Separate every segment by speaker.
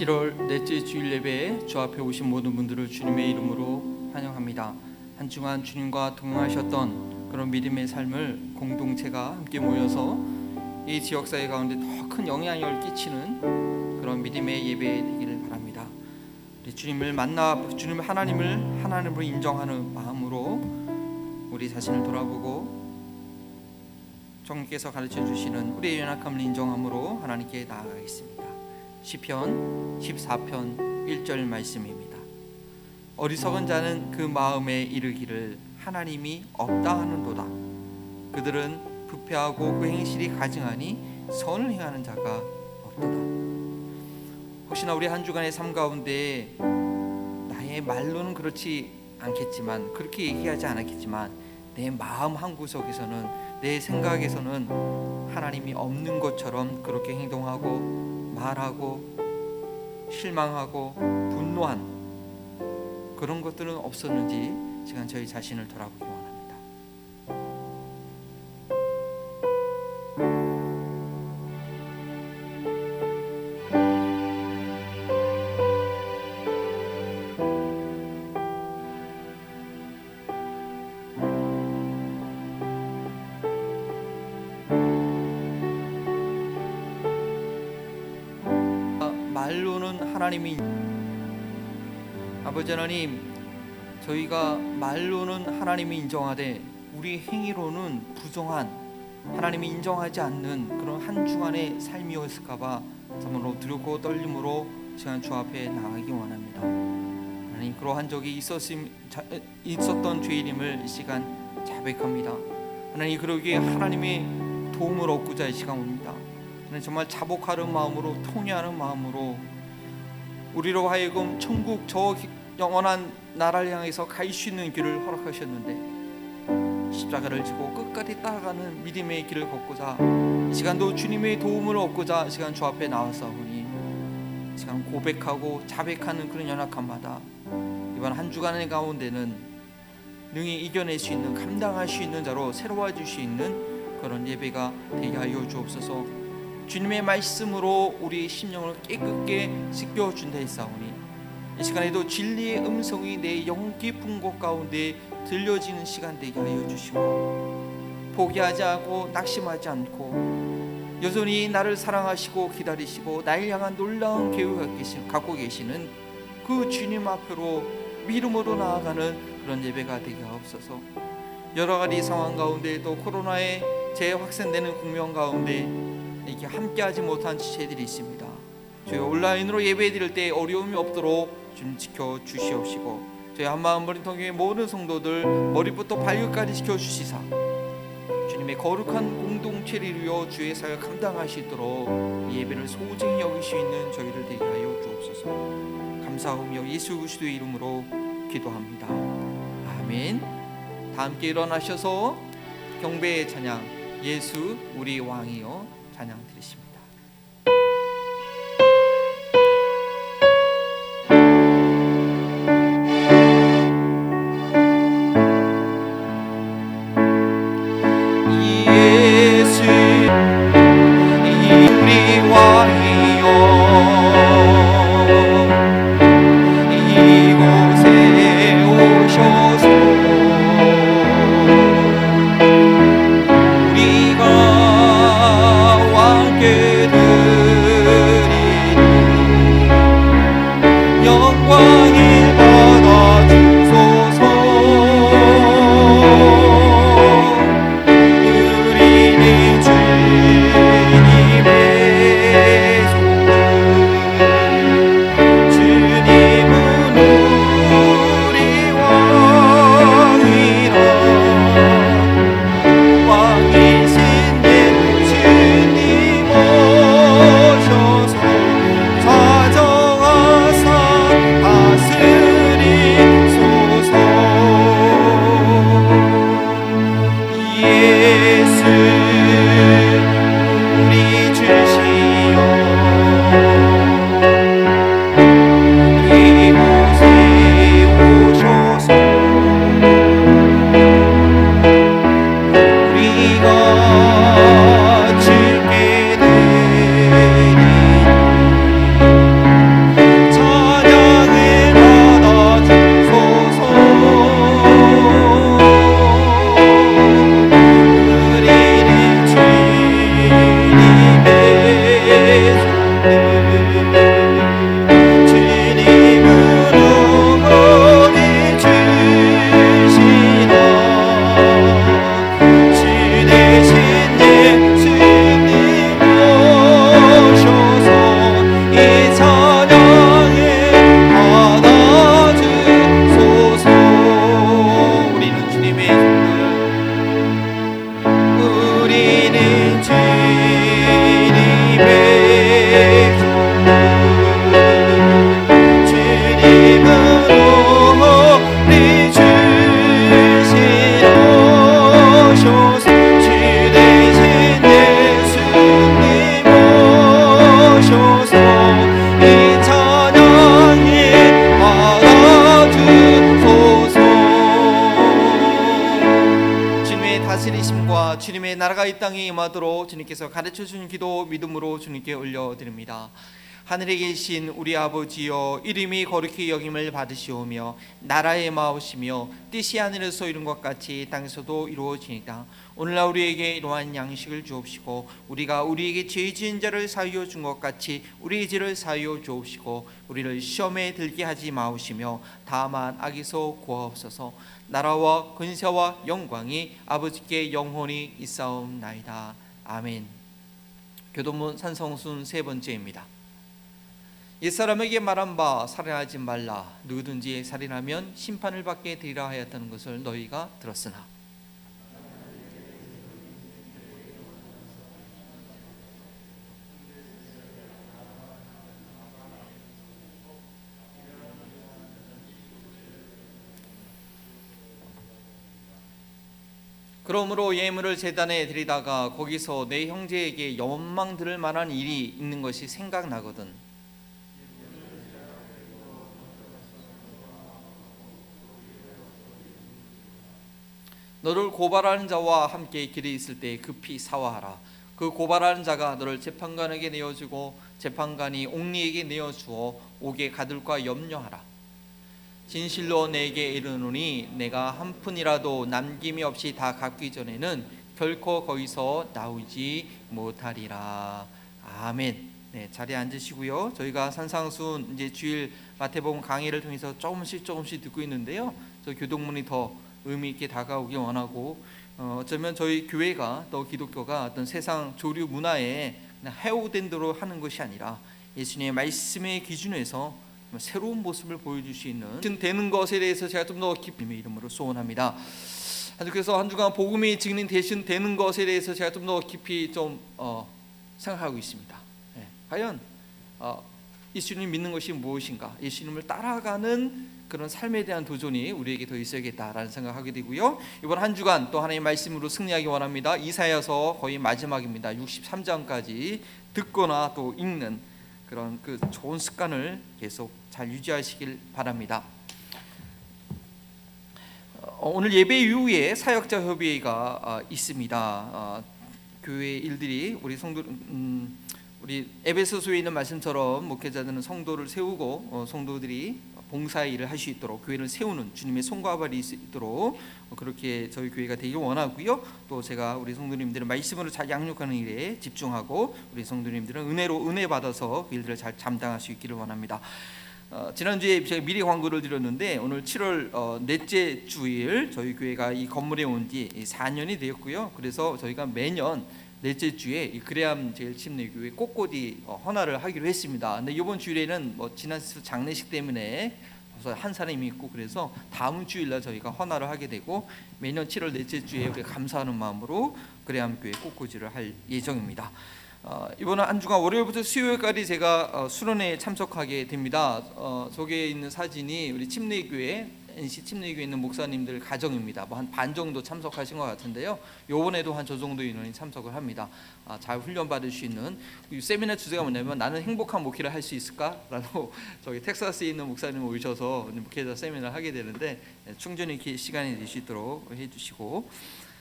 Speaker 1: 7월 넷째 주일 예배에 주 앞에 오신 모든 분들을 주님의 이름으로 환영합니다. 한 주간 주님과 동행하셨던 그런 믿음의 삶을 공동체가 함께 모여서 이 지역사회 가운데 더 큰 영향력을 끼치는 그런 믿음의 예배 되기를 바랍니다. 우리 주님을 만나 주님 하나님을 하나님으로 인정하는 마음으로 우리 자신을 돌아보고 정님께서 가르쳐 주시는 우리의 연약함을 인정함으로 하나님께 나아가겠습니다. 시편 14편 1절 말씀입니다. 어리석은 자는 그 마음에 이르기를 하나님이 없다 하는도다. 그들은 부패하고 그 행실이 가증하니 선을 행하는 자가 없도다. 혹시나 우리 한 주간의 삶 가운데 나의 말로는 그렇지 않겠지만 그렇게 얘기하지 않았겠지만 내 마음 한 구석에서는 내 생각에서는 하나님이 없는 것처럼 그렇게 행동하고 말하고 실망하고 분노한 그런 것들은 없었는지 시간 저희 자신을 돌아보기 하나님 저희가 말로는 하나님이 인정하되 우리 행위로는 부정한 하나님이 인정하지 않는 그런 한 주간의 삶이었을까봐 참으로 두렵고 떨림으로 시간 주 앞에 나가기 원합니다. 하나님 그러한 적이 있었음, 자, 있었던 죄인임을 이 시간 자백합니다. 하나님 그러기에 하나님의 도움을 얻고자 이 시간 옵니다. 하나님 정말 자복하는 마음으로 통회하는 마음으로 우리로 하여금 천국 저 영원한 나라를 향해서 갈 수 있는 길을 허락하셨는데 십자가를 지고 끝까지 따라가는 믿음의 길을 걷고자 이 시간도 주님의 도움을 얻고자 이 시간 주 앞에 나와서오니 시간 고백하고 자백하는 그런 연약함마다. 이번 한 주간의 가운데는 능히 이겨낼 수 있는 감당할 수 있는 자로 새로워질 수 있는 그런 예배가 되게 하여 주옵소서. 주님의 말씀으로 우리의 심령을 깨끗게 씻겨 준다 했사오니 이 시간에도 진리의 음성이 내영 깊은 곳 가운데 들려지는 시간 되게 하여 주시고 포기하지 않고 낙심하지 않고 여전히 나를 사랑하시고 기다리시고 나를 향한 놀라운 계획을 갖고 계시는 그 주님 앞으로 믿음으로 나아가는 그런 예배가 되게 하옵소서 여러 가지 상황 가운데도 코로나의 재확산되는 국면 가운데 이게 함께하지 못한 지체들이 있습니다. 저희 온라인으로 예배 드릴 때 어려움이 없도록 주님 지켜 주시옵시고 저희 한마음 버린 통교회 모든 성도들 머리부터 발끝까지 지켜 주시사 주님의 거룩한 공동체를 이루어 주의 사역 감당하시도록 예배를 소중히 있는 저희를 되게 하여 주옵소서. 감사하며 예수 그리스도의 이름으로 기도합니다. 아멘. 다 함께 일어나셔서 경배의 찬양 예수 우리 왕이여 찬양 드리십니다. 하늘에 계신 우리 아버지여 이름이 거룩히 여김을 받으시오며 나라의 마옵시며 뜻이 하늘에서 이룬 것 같이 땅에서도 이루어지이다. 오늘날 우리에게 이러한 양식을 주옵시고 우리가 우리에게 죄 지은 자를 사하여 준것 같이 우리의 죄를 사하여 주옵시고 우리를 시험에 들게 하지 마옵시며 다만 악에서 구하옵소서. 나라와 근세와 영광이 아버지께 영원히 있사옵나이다. 아멘. 교도문 산성순 세 번째입니다 옛사람에게 말한 바 살인하지 말라. 누구든지 살인하면 심판을 받게 되리라 하였다는 것을 너희가 들었으나. 그러므로 예물을 제단에 드리다가 거기서 내 형제에게 원망 들을 만한 일이 있는 것이 생각나거든 너를 고발하는 자와 함께 길에 있을 때 급히 사화하라. 그 고발하는 자가 너를 재판관에게 내어주고 재판관이 옥리에게 내어주어 옥에 가둘까 염려하라. 진실로 내게 이르노니 내가 한 푼이라도 남김이 없이 다 갚기 전에는 결코 거기서 나오지 못하리라. 아멘. 네, 자리에 앉으시고요. 저희가 산상순 이제 주일 마태복음 강의를 통해서 조금씩 조금씩 듣고 있는데요. 저 교동문이 더 의미 있게 다가오길 원하고 어, 어쩌면 저희 교회가 또 기독교가 어떤 세상 조류 문화에 해오된 대로 하는 것이 아니라 예수님의 말씀의 기준에서 새로운 모습을 보여줄 수 있는 되는 것에 대해서 제가 좀더 깊이 이름으로 소원합니다. 그래서 한 주간 복음이 증인 대신 되는 것에 대해서 제가 좀 더 깊이 좀 어, 생각하고 있습니다. 네. 과연 어, 예수님 믿는 것이 무엇인가? 예수님을 따라가는 그런 삶에 대한 도전이 우리에게 더 있어야겠다라는 생각하게 되고요. 이번 한 주간 또 하나님의 말씀으로 승리하기 원합니다. 이사야서 거의 마지막입니다. 63장까지 듣거나 또 읽는 그런 그 좋은 습관을 계속 잘 유지하시길 바랍니다. 어, 오늘 예배 이후에 사역자 협의회가 어, 있습니다. 어, 교회 일들이 우리 성도 음, 우리 에베소서에 있는 말씀처럼 목회자들은 성도를 세우고 성도들이 봉사의 일을 할 수 있도록 교회를 세우는 주님의 손과 발이 있도록 그렇게 저희 교회가 되길 원하고요. 또 제가 우리 성도님들은 말씀으로 잘 양육하는 일에 집중하고 우리 성도님들은 은혜로 은혜 받아서 그 일들을 잘 감당할 수 있기를 원합니다. 어, 지난주에 제가 미리 광고를 드렸는데 오늘 7월 어, 넷째 주일 저희 교회가 이 건물에 온 지 4년이 되었고요. 그래서 저희가 매년 넷째 주에 이 그레암 제일 침례교회 꽃꽂이 어, 헌화를 하기로 했습니다. 근데 이번 주일에는 뭐 지난 장례식 때문에 한 사람이 있고 그래서 다음 주일날 저희가 헌화를 하게 되고 매년 7월 넷째 주에 우리 감사하는 마음으로 그레암 교회 꽃꽂이를 할 예정입니다. 어, 이번 한 주간 월요일부터 수요일까지 제가 어, 수련회에 참석하게 됩니다. 어, 저기에 있는 사진이 우리 침례교회 NC 침례교회 있는 목사님들 가정입니다. 뭐 한 반 정도 참석하신 것 같은데요. 요번에도 한 저 정도 인원이 참석을 합니다. 아, 잘 훈련 받을 수 있는 세미나 주제가 뭐냐면 나는 행복한 목회를 할 수 있을까라고 저기 텍사스에 있는 목사님 오셔서 목회자 세미나를 하게 되는데 네, 충분히 시간이 될 수 있도록 해주시고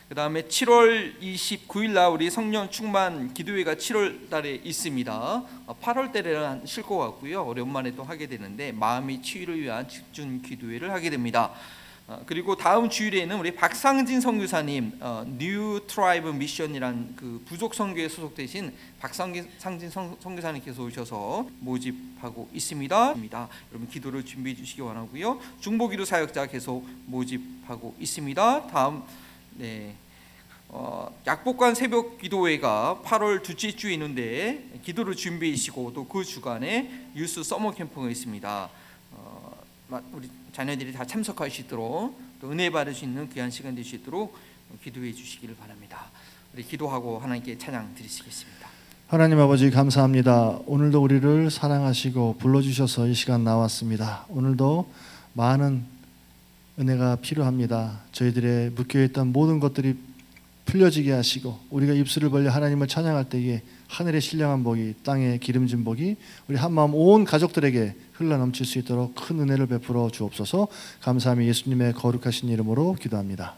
Speaker 1: 그 다음에 7월 29일 날 우리 성령 충만 기도회가 7월 달에 있습니다. 8월 어, 때는 쉴 것 같고요. 오랜만에 또 하게 되는데 마음의 치유를 위한 집중 기도회를 하게 됩니다. 어, 그리고 다음 주일에는 우리 박상진 선교사님 어, New Tribe Mission이란 그 부족 선교에 소속되신 박상진 선교사님께서 오셔서 모집하고 있습니다. 여러분 기도를 준비해 주시기 원하고요. 중보기도 사역자 계속 모집하고 있습니다. 다음 네. 어, 약복관 새벽 기도회가 8월 둘째 주에 있는데 기도를 준비하시고 또 그 주간에 유스 서머 캠프가 있습니다. 어, 우리 자녀들이 다 참석할 수 있도록 또 은혜 받을 수 있는 귀한 시간 될 수 있도록 기도해 주시기를 바랍니다. 우리 기도하고 하나님께 찬양 드리시겠습니다.
Speaker 2: 하나님 아버지 감사합니다. 오늘도 우리를 사랑하시고 불러주셔서 이 시간 나왔습니다. 오늘도 많은 은혜가 필요합니다. 저희들의 묶여있던 모든 것들이 풀려지게 하시고 우리가 입술을 벌려 하나님을 찬양할 때에 하늘의 신령한 복이 땅의 기름진 복이 우리 한마음 온 가족들에게 흘러 넘칠 수 있도록 큰 은혜를 베풀어 주옵소서 감사함이 예수님의 거룩하신 이름으로 기도합니다.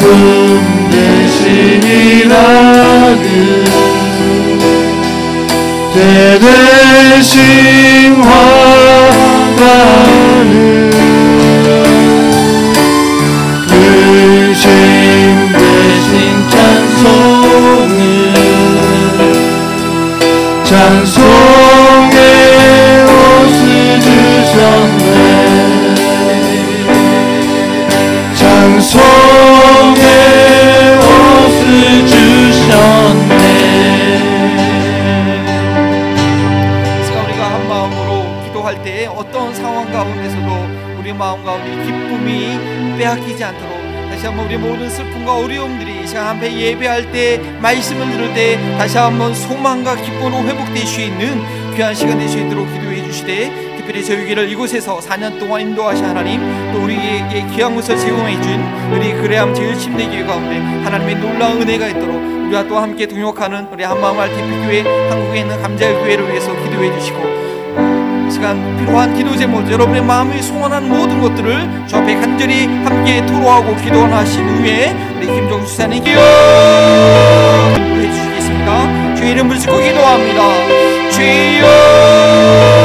Speaker 3: 슬픔
Speaker 1: 어려움들이 이 한배 예배할 때 말씀을 들을 때 다시 한번 소망과 기쁨으로 회복될 수 있는 귀한 시간 될 수 있도록 기도해 주시되 특별히 저희를 이곳에서 4년 동안 인도하신 하나님 또 우리에게 귀한 것을 제공해 준 우리 그래야 제일 침대 교회 가운데 하나님의 놀라운 은혜가 있도록 우리와 또 함께 동역하는 우리 한마음 알티피교회 한국에 있는 감자의 교회를 위해서 기도해 주시고 이 시간 필요한 기도 제목 여러분의 마음이 소원한 모든 것들을 주 앞에 간절히 함께 토로하고 기도하신 후에 우리 김종수 수사님 기도해 주시겠습니다 주의 이름 부르시고 기도합니다. 주여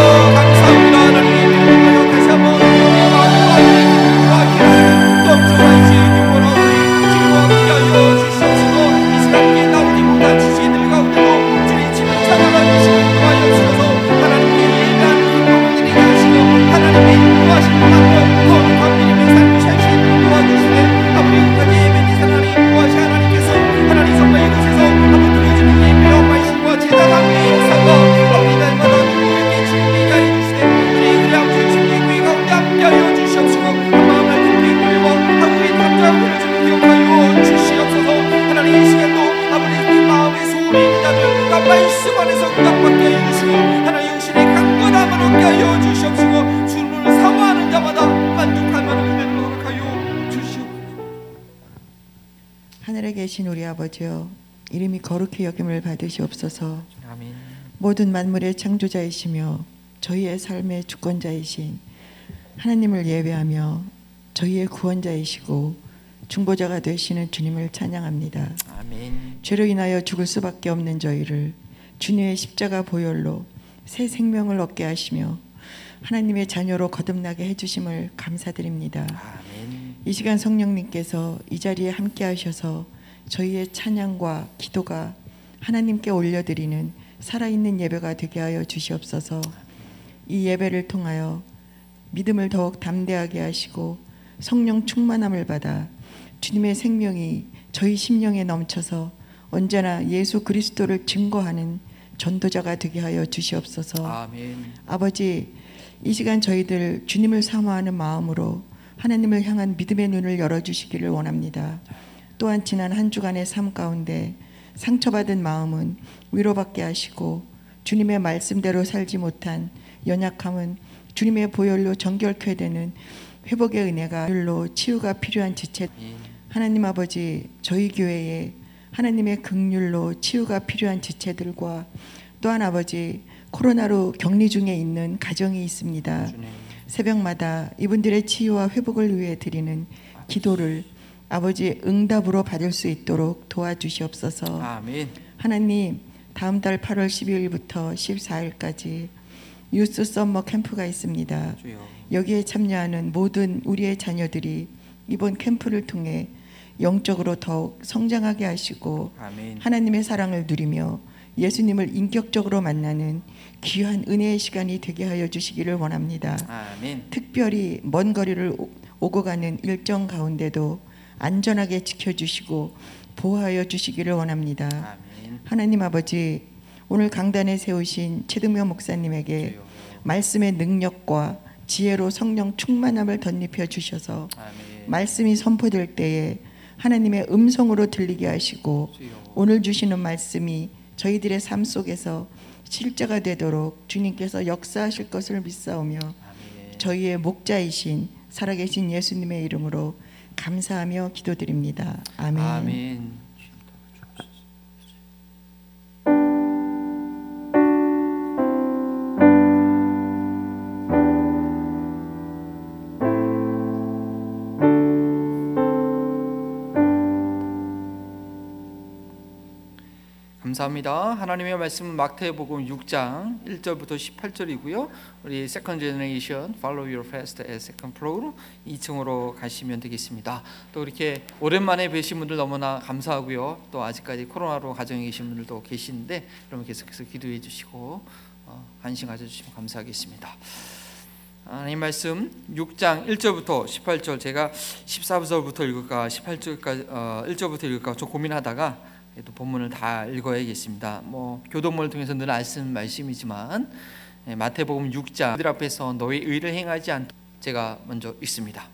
Speaker 4: 받으시옵소서
Speaker 1: 아멘
Speaker 4: 모든 만물의 창조자이시며 저희의 삶의 주권자이신 하나님을 예배하며 저희의 구원자이시고 중보자가 되시는 주님을 찬양합니다.
Speaker 1: 아멘
Speaker 4: 죄로 인하여 죽을 수밖에 없는 저희를 주님의 십자가 보혈로 새 생명을 얻게 하시며 하나님의 자녀로 거듭나게 해주심을 감사드립니다.
Speaker 1: 아멘
Speaker 4: 이 시간 성령님께서 이 자리에 함께 하셔서 저희의 찬양과 기도가 하나님께 올려드리는 살아있는 예배가 되게 하여 주시옵소서. 이 예배를 통하여 믿음을 더욱 담대하게 하시고 성령 충만함을 받아 주님의 생명이 저희 심령에 넘쳐서 언제나 예수 그리스도를 증거하는 전도자가 되게 하여 주시옵소서.
Speaker 1: 아멘
Speaker 4: 아버지 이 시간 저희들 주님을 사모하는 마음으로 하나님을 향한 믿음의 눈을 열어 주시기를 원합니다. 또한 지난 한 주간의 삶 가운데 상처받은 마음은 위로받게 하시고 주님의 말씀대로 살지 못한 연약함은 주님의 보혈로 정결케 되는 회복의 은혜가 율로 치유가 필요한 지체 하나님 아버지 저희 교회에 하나님의 극률로 치유가 필요한 지체들과 또한 아버지 코로나로 격리 중에 있는 가정이 있습니다. 새벽마다 이분들의 치유와 회복을 위해 드리는 기도를 아버지 응답으로 받을 수 있도록 도와주시옵소서.
Speaker 1: 아멘
Speaker 4: 하나님 다음 달 8월 12일부터 14일까지 유스 썸머 캠프가 있습니다. 여기에 참여하는 모든 우리의 자녀들이 이번 캠프를 통해 영적으로 더욱 성장하게 하시고
Speaker 1: 아멘
Speaker 4: 하나님의 사랑을 누리며 예수님을 인격적으로 만나는 귀한 은혜의 시간이 되게 하여 주시기를 원합니다.
Speaker 1: 아멘
Speaker 4: 특별히 먼 거리를 오- 오고 가는 일정 가운데도 안전하게 지켜주시고 보호하여 주시기를 원합니다.
Speaker 1: 아멘
Speaker 4: 하나님 아버지 오늘 강단에 세우신 최등명 목사님에게 말씀의 능력과 지혜로 성령 충만함을 덧입혀 주셔서
Speaker 1: 아멘
Speaker 4: 말씀이 선포될 때에 하나님의 음성으로 들리게 하시고
Speaker 1: 주여
Speaker 4: 오늘 주시는 말씀이 저희들의 삶 속에서 실제가 되도록 주님께서 역사하실 것을 믿사오며
Speaker 1: 아멘.
Speaker 4: 저희의 목자이신 살아계신 예수님의 이름으로 감사하며 기도드립니다. 아멘.
Speaker 1: 아멘. 감사합니다. 하나님의 말씀은 마태복음 6장 1절부터 18절이고요. 우리 Second Generation Follow Your Fast as Second Floor 2층으로 가시면 되겠습니다. 또 이렇게 오랜만에 뵈신 분들 너무나 감사하고요. 또 아직까지 코로나로 가정에 계신 분들도 계시는데 여러분 계속해서 기도해 주시고 어, 관심 가져주시면 감사하겠습니다. 하나님 말씀 6장 1절부터 18절 제가 14절부터 읽을까 18절까지 어, 1절부터 읽을까 좀 고민하다가 또 본문을 다 읽어야겠습니다. 뭐 교동문을 통해서 늘 말씀 말씀이지만 예, 마태복음 6장 그들 앞에서 너희 의를 행하지 않 제가 먼저 읽습니다.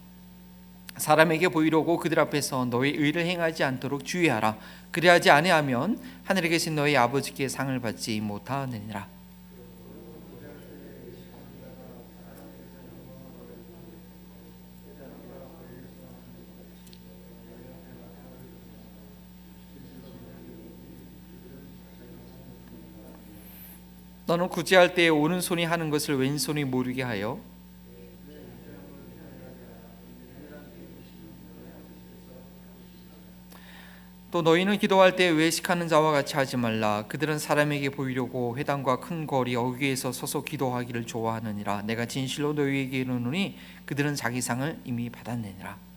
Speaker 1: 사람에게 보이려고 그들 앞에서 너희 의를 행하지 않도록 주의하라. 그리하지 아니하면 하늘에 계신 너희 아버지께 상을 받지 못하느니라. 너는 구제할 때에 오른손이 하는 것을 왼손이 모르게 하여 또 너희는 기도할 때 외식하는 자와 같이 하지 말라. 그들은 사람에게 보이려고 회당과 큰 거리 어귀에서 서서 기도하기를 좋아하느니라. 내가 진실로 너희에게 이르노니 그들은 자기 상을 이미 받았느니라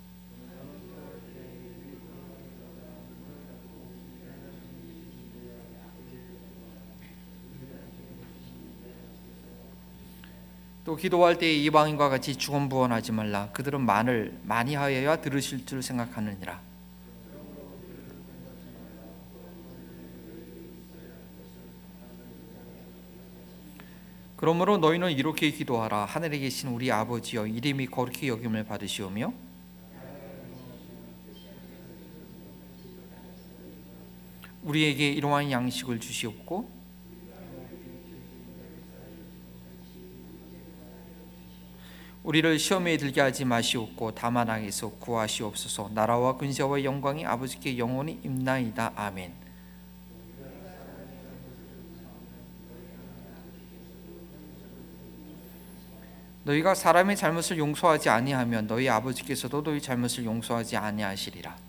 Speaker 1: 또 기도할 때 이방인과 같이 주원부원하지 말라. 그들은 말을 많이 하여야 들으실 줄 생각하느니라. 그러므로 너희는 이렇게 기도하라. 하늘에 계신 우리 아버지여 이름이 거룩히 여김을 받으시오며 우리에게 이러한 양식을 주시옵고 우리를 시험에 들게 하지 마시옵고 다만 악에서 구하시옵소서. 나라와 근세와 영광이 아버지께 영원히 임나이다. 아멘. 너희가 사람의 잘못을 용서하지 아니하면 너희 아버지께서도 너희 잘못을 용서하지 아니하시리라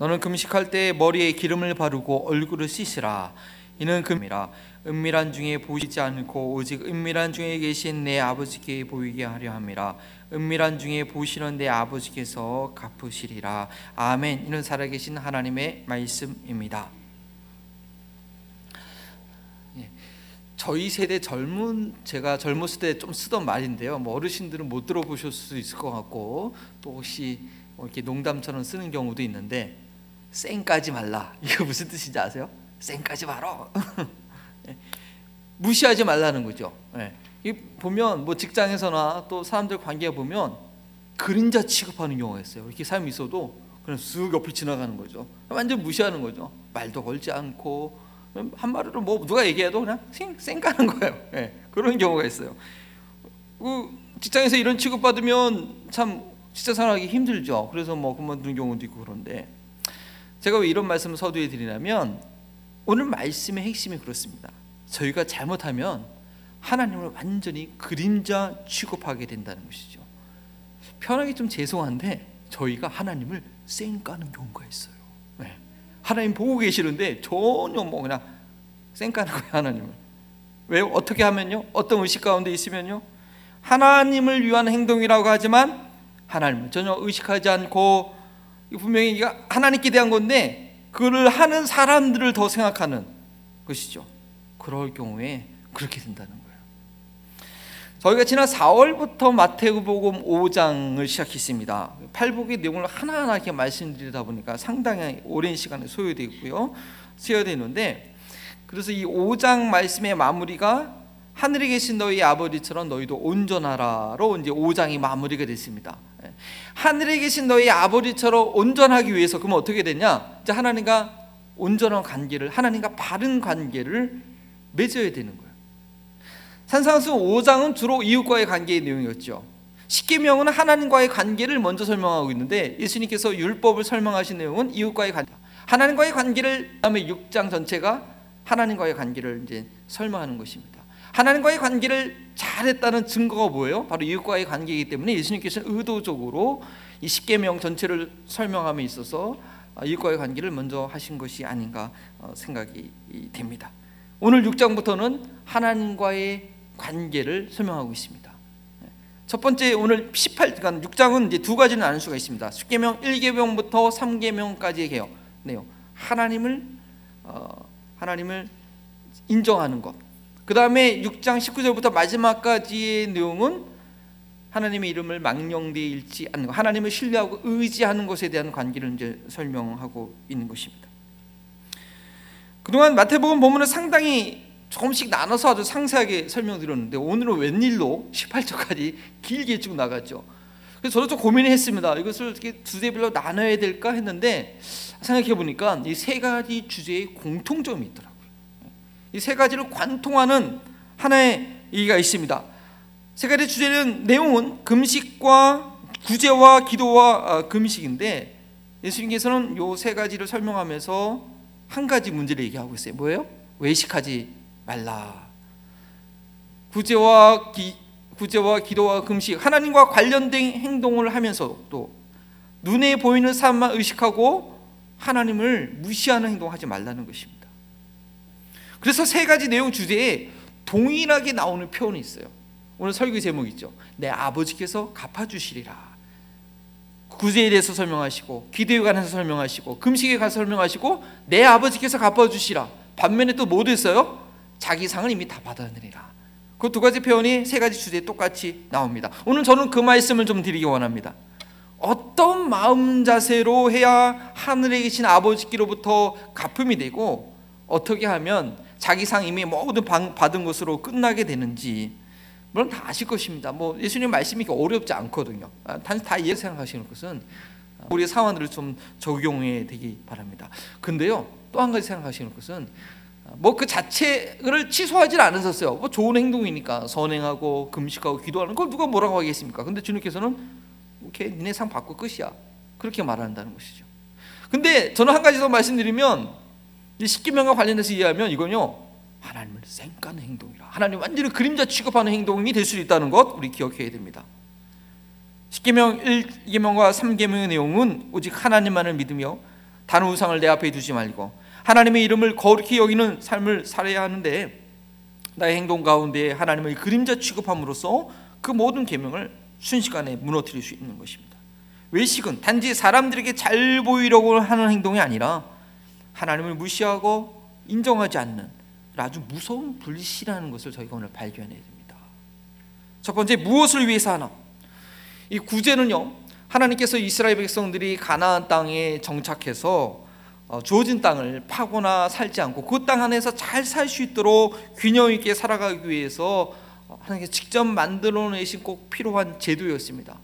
Speaker 1: 너는 금식할 때 머리에 기름을 바르고 얼굴을 씻으라. 이는 금이라. 은밀한 중에 보이지 않고 오직 은밀한 중에 계신 내 아버지께 보이게 하려 함이라. 은밀한 중에 보시는 내 아버지께서 갚으시리라. 아멘. 이는 살아계신 하나님의 말씀입니다. 예, 저희 세대 젊은 제가 젊었을 때 좀 쓰던 말인데요. 뭐 어르신들은 못 들어보실 수 있을 것 같고 또 혹시 뭐 이렇게 농담처럼 쓰는 경우도 있는데 쌩까지 말라 이거 무슨 뜻인지 아세요? 쌩까지 말어 예. 무시하지 말라는 거죠. 예. 이 보면 뭐 직장에서나 또 사람들 관계에 보면 그림자 취급하는 경우가 있어요. 이렇게 사람이 있어도 그냥 쑥 옆을 지나가는 거죠. 완전 무시하는 거죠. 말도 걸지 않고 한마디로 뭐 누가 얘기해도 그냥 쌩, 쌩까는 거예요. 예. 그런 경우가 있어요. 그 직장에서 이런 취급받으면 참 직장 생활하기 힘들죠. 그래서 뭐 그만두는 경우도 있고 그런데 제가 왜 이런 말씀을 서두에 드리냐면 오늘 말씀의 핵심이 그렇습니다. 저희가 잘못하면 하나님을 완전히 그림자 취급하게 된다는 것이죠. 편하게 좀 죄송한데 저희가 하나님을 쌩까는 경우가 있어요. 네. 하나님 보고 계시는데 전혀 뭐 그냥 쌩까는 거예요 하나님을. 왜 어떻게 하면요? 어떤 의식 가운데 있으면요? 하나님을 위한 행동이라고 하지만 하나님을 전혀 의식하지 않고 분명히 하나님께 대한 건데 그를 하는 사람들을 더 생각하는 것이죠. 그럴 경우에 그렇게 된다는 거예요. 저희가 지난 4월부터 마태복음 5장을 시작했습니다. 팔복의 내용을 하나하나 이렇게 말씀드리다 보니까 상당히 오랜 시간이 소요되고요. 소요되는데 그래서 이 5장 말씀의 마무리가 하늘에 계신 너희 아버지처럼 너희도 온전하라로 이제 5장이 마무리가 됐습니다. 예. 하늘에 계신 너희 아버지처럼 온전하기 위해서 그러면 어떻게 되냐? 이제 하나님과 온전한 관계를 하나님과 바른 관계를 맺어야 되는 거예요. 산상수 5장은 주로 이웃과의 관계의 내용이었죠. 십계명은 하나님과의 관계를 먼저 설명하고 있는데 예수님께서 율법을 설명하신 내용은 이웃과의 관계. 하나님과의 관계를 그다음에 6장 전체가 하나님과의 관계를 이제 설명하는 것입니다. 하나님과의 관계를 잘했다는 증거가 뭐예요? 바로 이웃과의 관계이기 때문에 예수님께서는 의도적으로 이 십계명 전체를 설명함에 있어서 이웃과의 관계를 먼저 하신 것이 아닌가 어, 생각이 됩니다. 오늘 6장부터는 하나님과의 관계를 설명하고 있습니다. 첫 번째 오늘 18 그러니까 6장은 이제 두 가지를 나눌 수가 있습니다. 십계명 1계명부터 3계명까지의 개요. 내용. 하나님을 어, 하나님을 인정하는 것. 그 다음에 6장 19절부터 마지막까지의 내용은 하나님의 이름을 망령되이 잃지 않는 것, 하나님을 신뢰하고 의지하는 것에 대한 관계를 이제 설명하고 있는 것입니다. 그동안 마태복음 본문을 상당히 조금씩 나눠서 아주 상세하게 설명드렸는데 오늘은 웬일로 18절까지 길게 쭉 나갔죠. 그래서 저도 좀 고민을 했습니다. 이것을 어떻게 두세 별로 나눠야 될까 했는데 생각해 보니까 이 세 가지 주제에 공통점이 있더라고요. 이 세 가지를 관통하는 하나의 얘기가 있습니다. 세 가지 주제는 내용은 금식과 구제와 기도와 아, 금식인데 예수님께서는 요 세 가지를 설명하면서 한 가지 문제를 얘기하고 있어요. 뭐예요? 외식하지 말라. 구제와 기, 구제와 기도와 금식 하나님과 관련된 행동을 하면서도 눈에 보이는 삶만 의식하고 하나님을 무시하는 행동하지 말라는 것입니다. 그래서 세 가지 내용 주제에 동일하게 나오는 표현이 있어요. 오늘 설교 제목 있죠. 내 아버지께서 갚아주시리라. 구제에 대해서 설명하시고 기도에 관해서 설명하시고 금식에 관해서 설명하시고 내 아버지께서 갚아주시라. 반면에 또 뭐 됐어요? 자기 상을 이미 다 받아내리라. 그 두 가지 표현이 세 가지 주제에 똑같이 나옵니다. 오늘 저는 그 말씀을 좀 드리기 원합니다. 어떤 마음 자세로 해야 하늘에 계신 아버지께로부터 갚음이 되고 어떻게 하면 자기 상 이미 모든 받은 것으로 끝나게 되는지 물론 다 아실 것입니다. 뭐 예수님 말씀이 어렵지 않거든요. 아, 단지 다 이해 생각하시는 것은 우리 사원들을 좀 적용해 되기 바랍니다. 근데요 또 한 가지 생각하시는 것은 뭐 그 자체를 취소하지 않으셨어요. 뭐 좋은 행동이니까 선행하고 금식하고 기도하는 걸 누가 뭐라고 하겠습니까? 근데 주님께서는 오케이 니네 상 받고 끝이야 그렇게 말한다는 것이죠. 근데 저는 한 가지 더 말씀드리면 이 십계명과 관련해서 이해하면 이건요 하나님을 쌩까는 행동이라 하나님 완전히 그림자 취급하는 행동이 될 수 있다는 것 우리 기억해야 됩니다. 십계명 1계명과 3계명의 내용은 오직 하나님만을 믿으며 다른 우상을 내 앞에 두지 말고 하나님의 이름을 거룩히 여기는 삶을 살아야 하는데 나의 행동 가운데 하나님을 그림자 취급함으로써 그 모든 계명을 순식간에 무너뜨릴 수 있는 것입니다. 외식은 단지 사람들에게 잘 보이려고 하는 행동이 아니라 하나님을 무시하고 인정하지 않는 아주 무서운 불신이라는 것을 저희가 오늘 발견해야 됩니다. 첫 번째 무엇을 위해서 하나? 이 구제는요. 하나님께서 이스라엘 백성들이 가나안 땅에 정착해서 어, 주어진 땅을 파거나 살지 않고 그 땅 안에서 잘 살 수 있도록 균형 있게 살아가기 위해서 하나님께서 직접 만들어 내신 꼭 필요한 제도였습니다.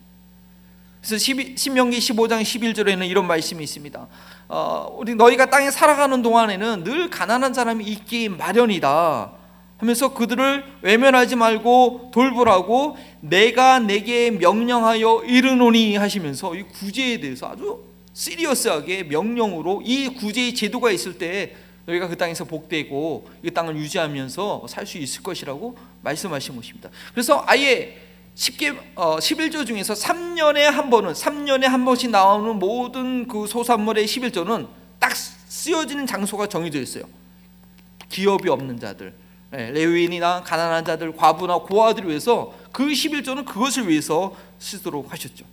Speaker 1: 그래서 12, 신명기 15장 11절에는 이런 말씀이 있습니다. 어, 우리 너희가 땅에 살아가는 동안에는 늘 가난한 사람이 있기 마련이다. 하면서 그들을 외면하지 말고 돌보라고 내가 내게 명령하여 이르노니 하시면서 이 구제에 대해서 아주 시리어스하게 명령으로 이 구제의 제도가 있을 때 너희가 그 땅에서 복되고 이 땅을 유지하면서 살 수 있을 것이라고 말씀하신 것입니다. 그래서 아예 10개 어, 11조 중에서 3년에 한 번은 3년에 한 번씩 나오는 모든 그 소산물의 11조는 딱 쓰여지는 장소가 정해져 있어요. 기업이 없는 자들, 네, 레위인이나 가난한 자들, 과부나 고아들을 위해서 그 11조는 그것을 위해서 쓰도록 하셨죠.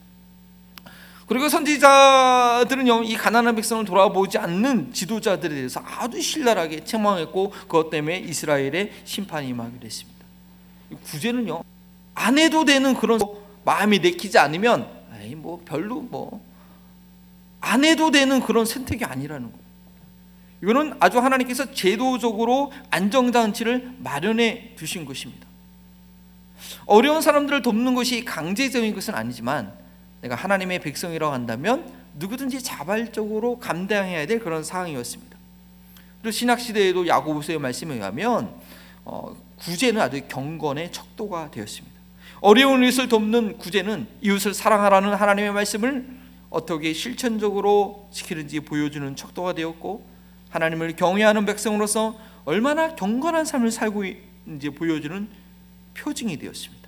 Speaker 1: 그리고 선지자들은 이 가난한 백성을 돌아보지 않는 지도자들에 대해서 아주 신랄하게 책망했고 그것 때문에 이스라엘의 심판이 임하기로 했습니다. 구제는요 안 해도 되는 그런 마음이 내키지 않으면 에이 뭐 별로 뭐 안 해도 되는 그런 선택이 아니라는 거예요. 이거는 아주 하나님께서 제도적으로 안정장치를 마련해 두신 것입니다. 어려운 사람들을 돕는 것이 강제적인 것은 아니지만 내가 하나님의 백성이라고 한다면 누구든지 자발적으로 감당해야 될 그런 상황이었습니다. 그리고 신학 시대에도 야고보서의 말씀에 의하면 어, 구제는 아주 경건의 척도가 되었습니다. 어려운 이웃을 돕는 구제는 이웃을 사랑하라는 하나님의 말씀을 어떻게 실천적으로 지키는지 보여주는 척도가 되었고 하나님을 경외하는 백성으로서 얼마나 경건한 삶을 살고 있는지 보여주는 표징이 되었습니다.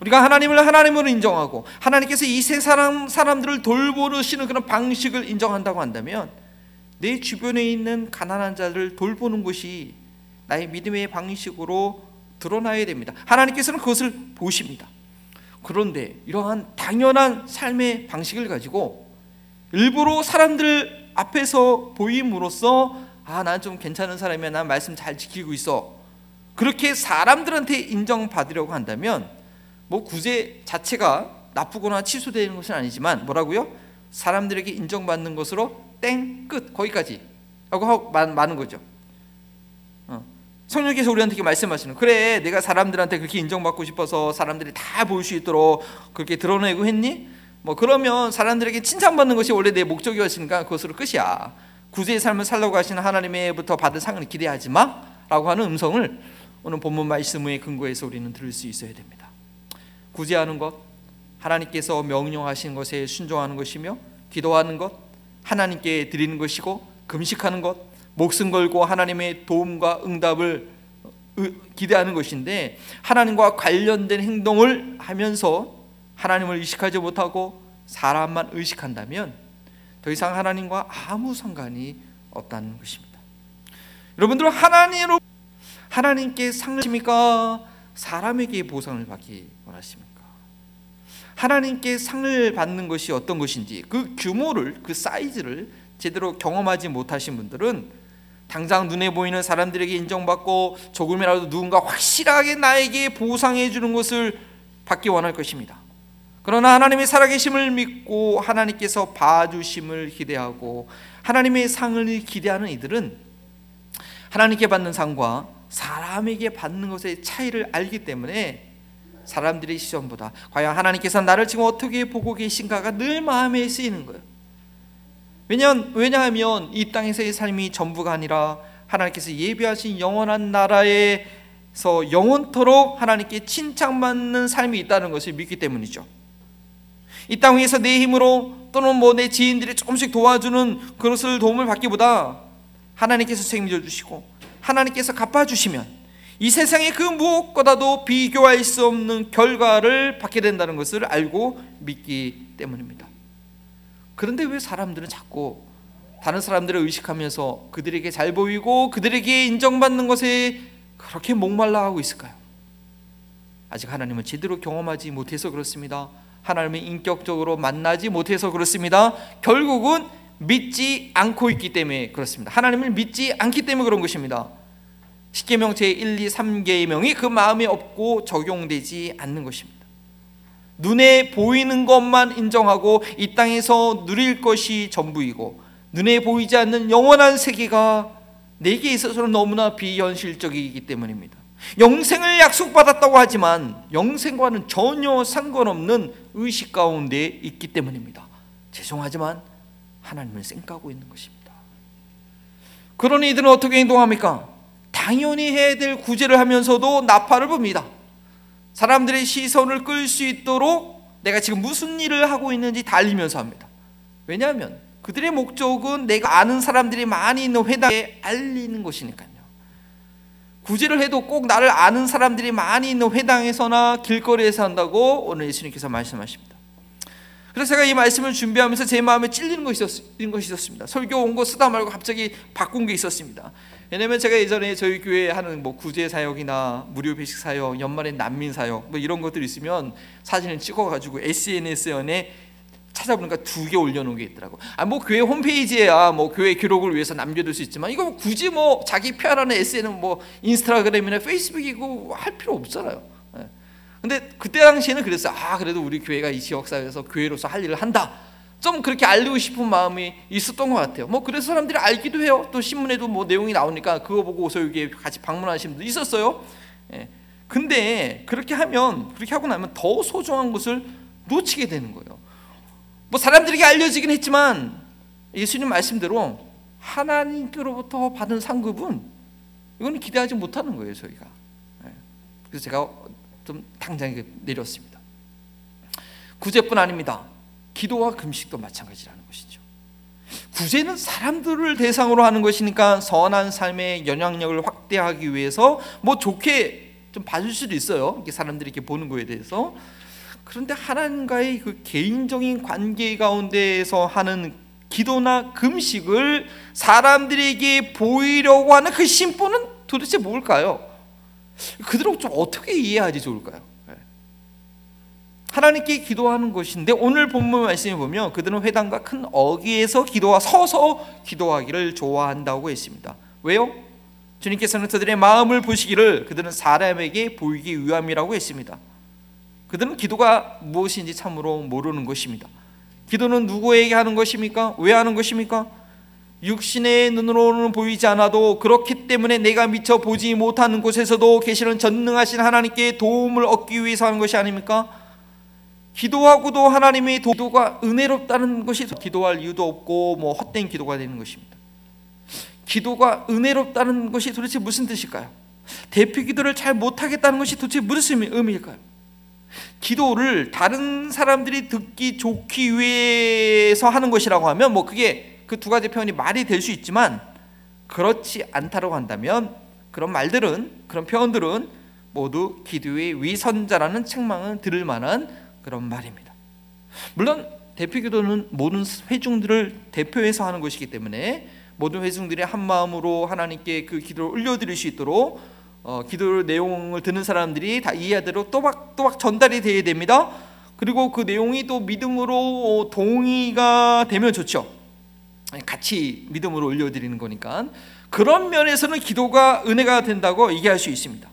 Speaker 1: 우리가 하나님을 하나님으로 인정하고 하나님께서 이세 사람 사람들을 돌보시는 그런 방식을 인정한다고 한다면 내 주변에 있는 가난한 자를 돌보는 것이 나의 믿음의 방식으로 드러나야 됩니다. 하나님께서는 그것을 보십니다. 그런데 이러한 당연한 삶의 방식을 가지고 일부러 사람들 앞에서 보임으로써 아, 난 좀 괜찮은 사람이야. 난 말씀 잘 지키고 있어. 그렇게 사람들한테 인정받으려고 한다면 뭐 구제 자체가 나쁘거나 취소되는 것은 아니지만 뭐라고요? 사람들에게 인정받는 것으로 땡 끝 거기까지 하고 많은 거죠. 어. 성령께서 우리한테 말씀하시는 그래 내가 사람들한테 그렇게 인정받고 싶어서 사람들이 다 볼 수 있도록 그렇게 드러내고 했니? 뭐 그러면 사람들에게 칭찬받는 것이 원래 내 목적이었으니까 그것으로 끝이야. 구제의 삶을 살려고 하시는 하나님의부터 받을 상을 기대하지 마라고 하는 음성을 오늘 본문 말씀의 근거에서 우리는 들을 수 있어야 됩니다. 구제하는 것, 하나님께서 명령하신 것에 순종하는 것이며 기도하는 것, 하나님께 드리는 것이고 금식하는 것, 목숨 걸고 하나님의 도움과 응답을 기대하는 것인데 하나님과 관련된 행동을 하면서 하나님을 의식하지 못하고 사람만 의식한다면 더 이상 하나님과 아무 상관이 없다는 것입니다. 여러분들 하나님으로 하나님께 상을 십니까? 사람에게 보상을 받기 원하십니까? 하나님께 상을 받는 것이 어떤 것인지 그 규모를 그 사이즈를 제대로 경험하지 못하신 분들은 당장 눈에 보이는 사람들에게 인정받고 조금이라도 누군가 확실하게 나에게 보상해 주는 것을 받기 원할 것입니다. 그러나 하나님의 살아계심을 믿고 하나님께서 봐주심을 기대하고 하나님의 상을 기대하는 이들은 하나님께 받는 상과 사람에게 받는 것의 차이를 알기 때문에 사람들의 시선보다 과연 하나님께서 나를 지금 어떻게 보고 계신가가 늘 마음에 쓰이는 거예요. 왜냐하면, 왜냐하면 이 땅에서의 삶이 전부가 아니라 하나님께서 예비하신 영원한 나라에서 영원토록 하나님께 칭찬받는 삶이 있다는 것을 믿기 때문이죠. 이 땅 위에서 내 힘으로 또는 뭐 내 지인들이 조금씩 도와주는 그것을 도움을 받기보다 하나님께서 책임져 주시고 하나님께서 갚아주시면 이 세상의 그 무엇보다도 비교할 수 없는 결과를 받게 된다는 것을 알고 믿기 때문입니다. 그런데 왜 사람들은 자꾸 다른 사람들을 의식하면서 그들에게 잘 보이고 그들에게 인정받는 것에 그렇게 목말라 하고 있을까요? 아직 하나님을 제대로 경험하지 못해서 그렇습니다. 하나님을 인격적으로 만나지 못해서 그렇습니다. 결국은 믿지 않고 있기 때문에 그렇습니다. 하나님을 믿지 않기 때문에 그런 것입니다. 십계명 제 1, 2, 3계명이 그 마음에 없고 적용되지 않는 것입니다. 눈에 보이는 것만 인정하고 이 땅에서 누릴 것이 전부이고 눈에 보이지 않는 영원한 세계가 내게 있어서는 너무나 비현실적이기 때문입니다. 영생을 약속받았다고 하지만 영생과는 전혀 상관없는 의식 가운데 있기 때문입니다. 죄송하지만 하나님을 쌩까고 있는 것입니다. 그런 이들은 어떻게 행동합니까? 당연히 해야 될 구제를 하면서도 나팔을 붑니다. 사람들의 시선을 끌 수 있도록 내가 지금 무슨 일을 하고 있는지 달리면서 합니다. 왜냐하면 그들의 목적은 내가 아는 사람들이 많이 있는 회당에 알리는 것이니까요. 구제를 해도 꼭 나를 아는 사람들이 많이 있는 회당에서나 길거리에서 한다고 오늘 예수님께서 말씀하십니다. 그래서 제가 이 말씀을 준비하면서 제 마음에 찔리는 것이, 있었, 있었습니다. 설교 온 거 쓰다 말고 갑자기 바꾼 게 있었습니다. 왜냐면 제가 예전에 저희 교회 하는 뭐 구제 사역이나 무료 배식 사역, 연말에 난민 사역 뭐 이런 것들 있으면 사진을 찍어가지고 SNS에 찾아보니까 두 개 올려놓은 게 있더라고. 아 뭐 교회 홈페이지에야 뭐 교회 기록을 위해서 남겨둘 수 있지만 이거 뭐 굳이 뭐 자기 PR하는 SN은 뭐 인스타그램이나 페이스북이고 할 필요 없잖아요. 근데 그때 당시에는 그랬어요. 아 그래도 우리 교회가 이 지역 사회에서 교회로서 할 일을 한다. 좀 그렇게 알리고 싶은 마음이 있었던 것 같아요. 뭐 그래서 사람들이 알기도 해요. 또 신문에도 뭐 내용이 나오니까 그거 보고 오서 여기 같이 방문하신 분도 있었어요. 예. 근데 그렇게 하면 그렇게 하고 나면 더 소중한 것을 놓치게 되는 거예요. 뭐 사람들에게 알려지긴 했지만 예수님 말씀대로 하나님께로부터 받은 상급은 이건 기대하지 못하는 거예요, 저희가. 예. 그래서 제가 좀 당장에 내렸습니다. 구제뿐 아닙니다. 기도와 금식도 마찬가지라는 것이죠. 구제는 사람들을 대상으로 하는 것이니까 선한 삶의 영향력을 확대하기 위해서 뭐 좋게 좀 봐줄 수도 있어요. 이렇게 사람들이 이렇게 보는 거에 대해서. 그런데 하나님과의 그 개인적인 관계 가운데에서 하는 기도나 금식을 사람들에게 보이려고 하는 그 심보는 도대체 뭘까요? 그들은 좀 어떻게 이해하지 좋을까요? 네. 하나님께 기도하는 것인데 오늘 본문 말씀에 보면 그들은 회당과 큰 어귀에서 기도와 서서 기도하기를 좋아한다고 했습니다. 왜요? 주님께서는 그들의 마음을 보시기를 그들은 사람에게 보이기 위함이라고 했습니다. 그들은 기도가 무엇인지 참으로 모르는 것입니다. 기도는 누구에게 하는 것입니까? 왜 하는 것입니까? 육신의 눈으로는 보이지 않아도 그렇기 때문에 내가 미처 보지 못하는 곳에서도 계시는 전능하신 하나님께 도움을 얻기 위해서 하는 것이 아닙니까? 기도하고도 하나님의 기도가 은혜롭다는 것이 기도할 이유도 없고 뭐 헛된 기도가 되는 것입니다. 기도가 은혜롭다는 것이 도대체 무슨 뜻일까요? 대표 기도를 잘 못하겠다는 것이 도대체 무슨 의미일까요? 기도를 다른 사람들이 듣기 좋기 위해서 하는 것이라고 하면 뭐 그게 그 두 가지 표현이 말이 될 수 있지만 그렇지 않다고 한다면 그런 말들은 그런 표현들은 모두 기도의 위선자라는 책망을 들을 만한 그런 말입니다. 물론 대표 기도는 모든 회중들을 대표해서 하는 것이기 때문에 모든 회중들이 한 마음으로 하나님께 그 기도를 올려드릴 수 있도록 어, 기도 내용을 듣는 사람들이 다 이해하도록 또박또박 전달이 되어야 됩니다. 그리고 그 내용이 또 믿음으로 동의가 되면 좋죠. 같이 믿음으로 올려드리는 거니까 그런 면에서는 기도가 은혜가 된다고 얘기할 수 있습니다.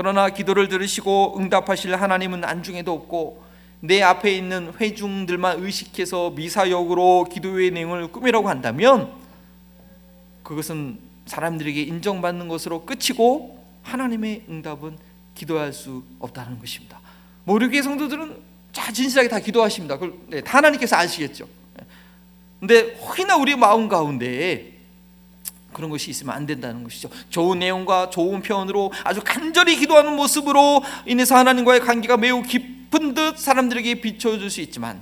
Speaker 1: 그러나 기도를 들으시고 응답하실 하나님은 안중에도 없고 내 앞에 있는 회중들만 의식해서 미사역으로 기도의 내용을 꾸미라고 한다면 그것은 사람들에게 인정받는 것으로 끝이고 하나님의 응답은 기도할 수 없다는 것입니다. 모르게 성도들은 자 진실하게 다 기도하십니다. 그걸 네, 다 하나님께서 아시겠죠. 근데 혹이나 우리 마음 가운데 그런 것이 있으면 안 된다는 것이죠. 좋은 내용과 좋은 표현으로 아주 간절히 기도하는 모습으로 인해서 하나님과의 관계가 매우 깊은 듯 사람들에게 비춰줄 수 있지만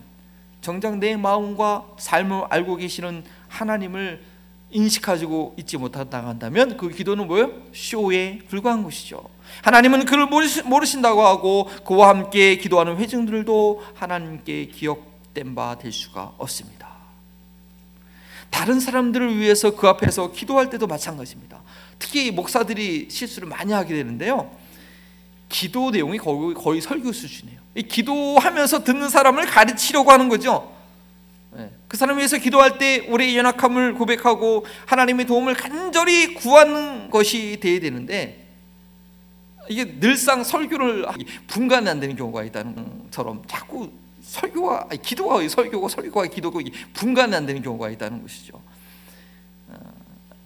Speaker 1: 정작 내 마음과 삶을 알고 계시는 하나님을 인식하고 있지 못한다 한다면 그 기도는 뭐예요? 쇼에 불과한 것이죠. 하나님은 그를 모르신다고 하고 그와 함께 기도하는 회중들도 하나님께 기억된 바 될 수가 없습니다. 다른 사람들을 위해서 그 앞에서 기도할 때도 마찬가지입니다. 특히 목사들이 실수를 많이 하게 되는데요. 기도 내용이 거의, 거의 설교 수준이에요. 기도하면서 듣는 사람을 가르치려고 하는 거죠. 네. 그 사람을 위해서 기도할 때 우리의 연약함을 고백하고 하나님의 도움을 간절히 구하는 것이 돼야 되는데 이게 늘상 설교를 분간이 안 되는 경우가 있다는 것처럼 자꾸 설교와 아니, 기도가 설교고 설교가 기도고 분간이 안 되는 경우가 있다는 것이죠. 어,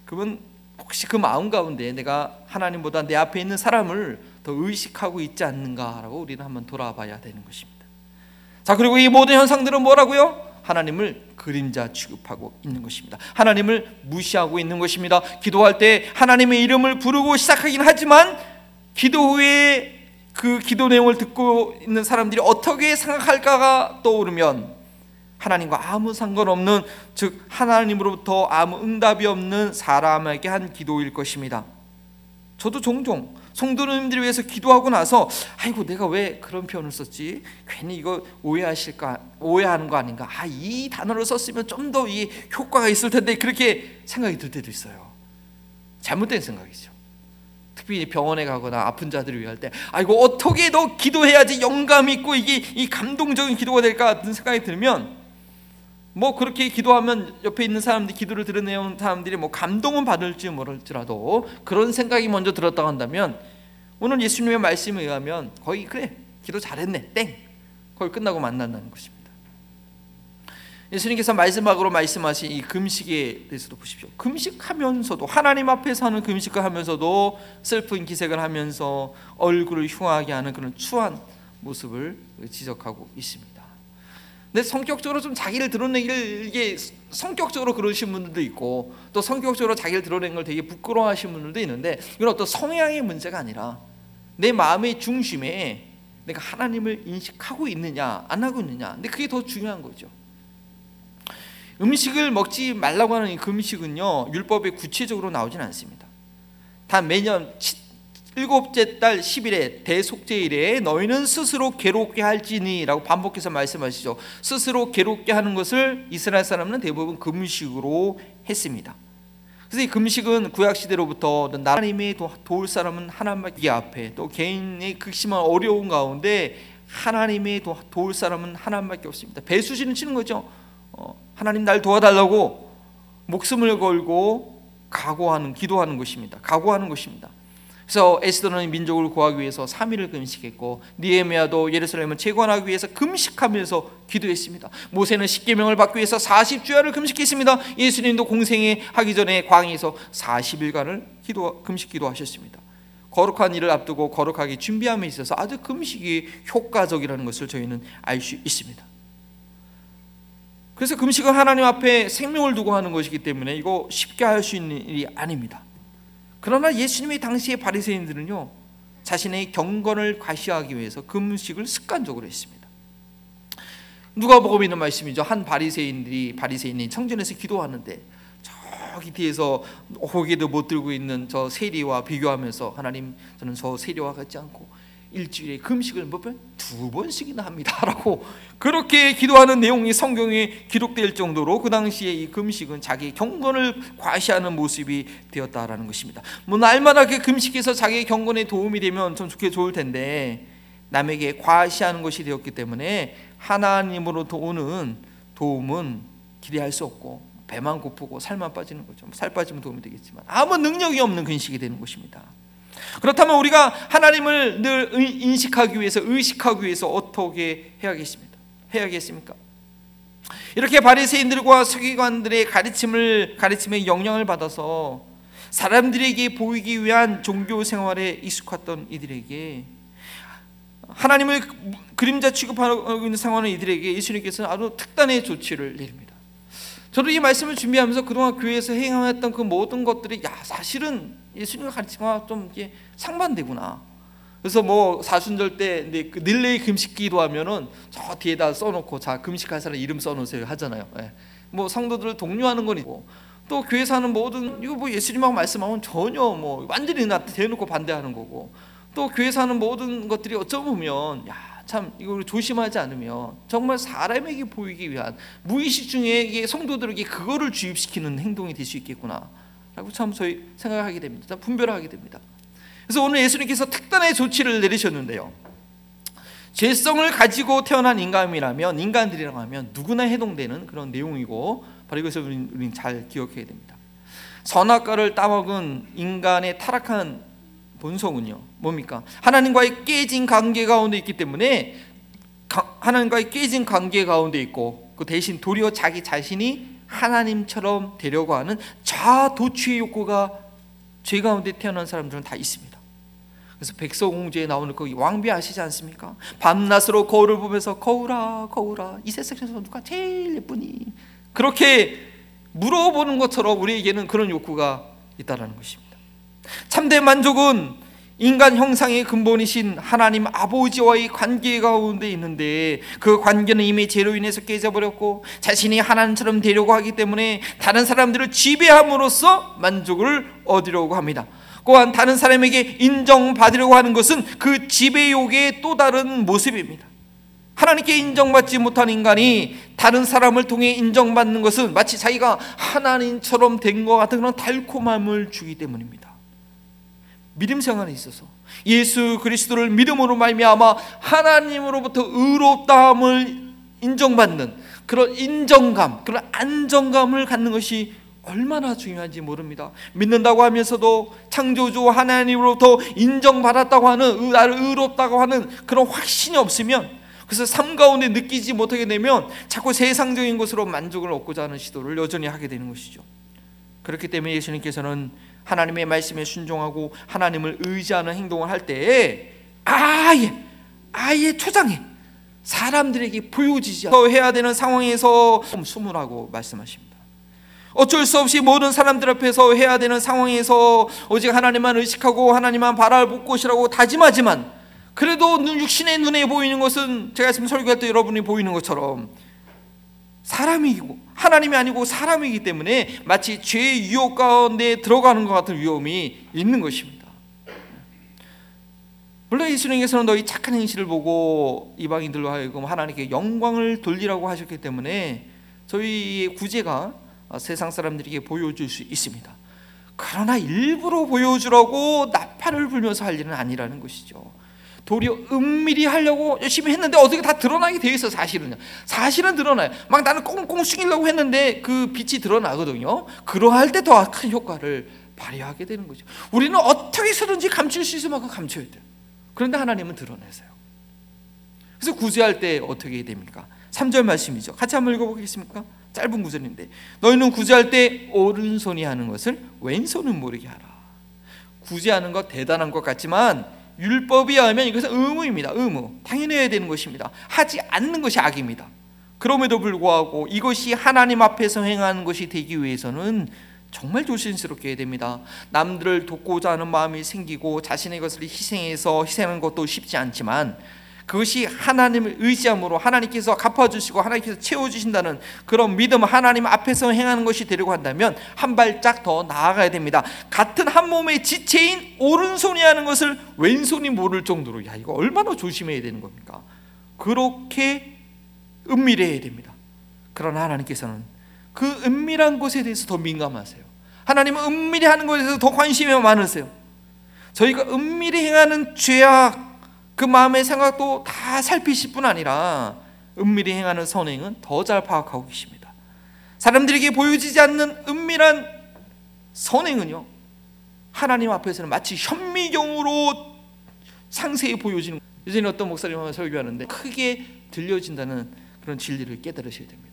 Speaker 1: 그분 혹시 그 마음 가운데 내가 하나님보다 내 앞에 있는 사람을 더 의식하고 있지 않는가라고 우리는 한번 돌아봐야 되는 것입니다. 자 그리고 이 모든 현상들은 뭐라고요? 하나님을 그림자 취급하고 있는 것입니다. 하나님을 무시하고 있는 것입니다. 기도할 때 하나님의 이름을 부르고 시작하긴 하지만 기도 후에 그 기도 내용을 듣고 있는 사람들이 어떻게 생각할까가 떠오르면 하나님과 아무 상관없는 즉 하나님으로부터 아무 응답이 없는 사람에게 한 기도일 것입니다. 저도 종종 성도님들을 위해서 기도하고 나서 아이고 내가 왜 그런 표현을 썼지? 괜히 이거 오해하실까 오해하는 거 아닌가? 아 이 단어를 썼으면 좀 더 이 효과가 있을 텐데 그렇게 생각이 들 때도 있어요. 잘못된 생각이죠. 특히 병원에 가거나 아픈 자들을 위할 때 아이고 어떻게 더 기도해야지 영감 있고 이게 이 감동적인 기도가 될까 같은 생각이 들면 뭐 그렇게 기도하면 옆에 있는 사람들이 기도를 들은 사람들이 뭐 감동은 받을지 모를지라도 그런 생각이 먼저 들었다 한다면 오늘 예수님의 말씀에 의하면 거의 그래 기도 잘했네 땡 거의 끝나고 만난다는 것입니다. 예수님께서 마지막으로 말씀하신 이 금식에 대해서도 보십시오. 금식하면서도 하나님 앞에서 하는 금식을 하면서도 슬픈 기색을 하면서 얼굴을 흉하게 하는 그런 추한 모습을 지적하고 있습니다. 근데 성격적으로 좀 자기를 드러내기를 이게 성격적으로 그러신 분들도 있고 또 성격적으로 자기를 드러내는 걸 되게 부끄러워하시는 분들도 있는데 이건 어떤 성향의 문제가 아니라 내 마음의 중심에 내가 하나님을 인식하고 있느냐 안 하고 있느냐 근데 그게 더 중요한 거죠. 음식을 먹지 말라고 하는 이 금식은요 율법에 구체적으로 나오진 않습니다. 단 매년 치- 일곱째 달 10일에 대속제일에 너희는 스스로 괴롭게 할지니라고 반복해서 말씀하시죠. 스스로 괴롭게 하는 것을 이스라엘 사람은 대부분 금식으로 했습니다. 그래서 이 금식은 구약 시대로부터 하나님의 도- 도울 사람은 하나님께 앞에 또 개인의 극심한 어려운 가운데 하나님의 도- 도울 사람은 하나님밖에 없습니다. 배수진을 치는 거죠. 어, 하나님 날 도와달라고 목숨을 걸고 각오하는 기도하는 것입니다. 각오하는 것입니다. 그래서 에스더는 민족을 구하기 위해서 3일을 금식했고 니에미아도 예루살렘을 재건하기 위해서 금식하면서 기도했습니다. 모세는 십계명을 받기 위해서 40주야를 금식했습니다. 예수님도 공생에 하기 전에 광에서 40일간을 기도 금식 기도하셨습니다. 거룩한 일을 앞두고 거룩하게 준비함에 있어서 아주 금식이 효과적이라는 것을 저희는 알 수 있습니다. 그래서 금식은 하나님 앞에 생명을 두고 하는 것이기 때문에 이거 쉽게 할 수 있는 일이 아닙니다. 그러나 예수님의 당시의 바리새인들은요 자신의 경건을 과시하기 위해서 금식을 습관적으로 했습니다. 누가복음에 있는 말씀이죠. 한 바리새인들이 바리새인이 청전에서 기도하는데 저기 뒤에서 고개도 못 들고 있는 저 세리와 비교하면서 하나님 저는 저 세리와 같지 않고 일주일에 금식을 몇 번 두 번씩이나 합니다라고 그렇게 기도하는 내용이 성경에 기록될 정도로 그 당시에 이 금식은 자기 경건을 과시하는 모습이 되었다라는 것입니다. 뭐 날마다 그 금식해서 자기 경건에 도움이 되면 좀 좋게 좋을 텐데 남에게 과시하는 것이 되었기 때문에 하나님으로부터 오는 도움은 기대할 수 없고 배만 고프고 살만 빠지는 거죠. 뭐살 빠지면 도움이 되겠지만 아무 능력이 없는 근식이 되는 것입니다. 그렇다면 우리가 하나님을 늘 의- 인식하기 위해서 의식하기 위해서 어떻게 해야겠습니까? 해야겠습니까? 이렇게 바리새인들과 서기관들의 가르침을 가르침의 영향을 받아서 사람들에게 보이기 위한 종교 생활에 익숙했던 이들에게 하나님을 그림자 취급하고 있는 상황의 이들에게 예수님께서는 아주 특단의 조치를 내립니다. 저도 이 말씀을 준비하면서 그동안 교회에서 행하였던 그 모든 것들이 야 사실은 예수님의 가르침과 좀 이게 상반되구나. 그래서 뭐 사순절 때 근데 그 릴레이 금식 기도 하면은 저 뒤에다 써놓고 자 금식할 사람 이름 써놓으세요 하잖아요. 예. 뭐 성도들을 독려하는 건 있고 또 교회에서 하는 모든 이거 뭐 예수님하고 말씀하면 전혀 뭐 완전히 나 대놓고 반대하는 거고 또 교회에서 하는 모든 것들이 어쩌면 야 참 이걸 조심하지 않으면 정말 사람에게 보이기 위한 무의식 중에 이게 성도들에게 그거를 주입시키는 행동이 될 수 있겠구나 라고 참 저희 생각하게 됩니다. 참 분별하게 됩니다. 그래서 오늘 예수님께서 특단의 조치를 내리셨는데요. 죄성을 가지고 태어난 인간이라면 인간들이라고 하면 누구나 해동되는 그런 내용이고 바로 이것을 우리는 잘 기억해야 됩니다. 선악과를 따먹은 인간의 타락한 본성은요 뭡니까? 하나님과의 깨진 관계 가운데 있기 때문에 가- 하나님과의 깨진 관계 가운데 있고 그 대신 도리어 자기 자신이 하나님처럼 되려고 하는 자도취의 욕구가 죄 가운데 태어난 사람들은 다 있습니다. 그래서 백설공주에 나오는 그 왕비 아시지 않습니까? 밤낮으로 거울을 보면서 거울아 거울아 이 세상에서 누가 제일 예쁘니? 그렇게 물어보는 것처럼 우리에게는 그런 욕구가 있다라는 것입니다. 참된 만족은 인간 형상의 근본이신 하나님 아버지와의 관계 가운데 있는데 그 관계는 이미 죄로 인해서 깨져버렸고 자신이 하나님처럼 되려고 하기 때문에 다른 사람들을 지배함으로써 만족을 얻으려고 합니다. 또한 다른 사람에게 인정받으려고 하는 것은 그 지배욕의 또 다른 모습입니다. 하나님께 인정받지 못한 인간이 다른 사람을 통해 인정받는 것은 마치 자기가 하나님처럼 된 것 같은 그런 달콤함을 주기 때문입니다. 믿음 생활에 있어서 예수 그리스도를 믿음으로 말미암아 하나님으로부터 의롭다함을 인정받는 그런 인정감, 그런 안정감을 갖는 것이 얼마나 중요한지 모릅니다. 믿는다고 하면서도 창조주 하나님으로부터 인정받았다고 하는 의- 나를 의롭다고 하는 그런 확신이 없으면 그래서 삶 가운데 느끼지 못하게 되면 자꾸 세상적인 것으로 만족을 얻고자 하는 시도를 여전히 하게 되는 것이죠. 그렇기 때문에 예수님께서는 하나님의 말씀에 순종하고 하나님을 의지하는 행동을 할 때에 아예 아예 초장에 사람들에게 보여지지 해야 되는 상황에서 숨으라고 말씀하십니다. 어쩔 수 없이 모든 사람들 앞에서 해야 되는 상황에서 오직 하나님만 의식하고 하나님만 바라볼 것이라고 다짐하지만 그래도 눈 육신의 눈에 보이는 것은 제가 지금 설교할 때 여러분이 보이는 것처럼 사람이고 하나님이 아니고 사람이기 때문에 마치 죄의 유혹 가운데 들어가는 것 같은 위험이 있는 것입니다. 물론 예수님께서는 너희 착한 행실을 보고 이방인들로 하여금 하나님께 영광을 돌리라고 하셨기 때문에 저희의 구제가 세상 사람들에게 보여줄 수 있습니다. 그러나 일부러 보여주라고 나팔을 불면서 할 일은 아니라는 것이죠. 도리어 은밀히 하려고 열심히 했는데 어떻게 다 드러나게 돼 있어 사실은요. 사실은 드러나요. 막 나는 꽁꽁 숨기려고 했는데 그 빛이 드러나거든요. 그러할 때 더 큰 효과를 발휘하게 되는 거죠. 우리는 어떻게 해서든지 감출 수 있을 만큼 감춰야 돼요. 그런데 하나님은 드러내세요. 그래서 구제할 때 어떻게 됩니까? 3절 말씀이죠. 같이 한번 읽어보겠습니까? 짧은 구절인데 너희는 구제할 때 오른손이 하는 것을 왼손은 모르게 하라. 구제하는 것 대단한 것 같지만 율법에 의하면 이것은 의무입니다. 의무. 당연히 해야 되는 것입니다. 하지 않는 것이 악입니다. 그럼에도 불구하고 이것이 하나님 앞에서 행하는 것이 되기 위해서는 정말 조심스럽게 해야 됩니다. 남들을 돕고자 하는 마음이 생기고 자신의 것을 희생해서 희생하는 것도 쉽지 않지만 그것이 하나님을 의지함으로 하나님께서 갚아주시고 하나님께서 채워주신다는 그런 믿음 하나님 앞에서 행하는 것이 되려고 한다면 한 발짝 더 나아가야 됩니다. 같은 한 몸의 지체인 오른손이 하는 것을 왼손이 모를 정도로 야 이거 얼마나 조심해야 되는 겁니까? 그렇게 은밀해야 됩니다. 그러나 하나님께서는 그 은밀한 것에 대해서 더 민감하세요. 하나님은 은밀히 하는 것에 대해서 더 관심이 많으세요. 저희가 은밀히 행하는 죄악 그 마음의 생각도 다 살피실 뿐 아니라 은밀히 행하는 선행은 더 잘 파악하고 계십니다. 사람들에게 보여지지 않는 은밀한 선행은요. 하나님 앞에서는 마치 현미경으로 상세히 보여지는 예전에 어떤 목사님하고 설교하는데 크게 들려진다는 그런 진리를 깨달으셔야 됩니다.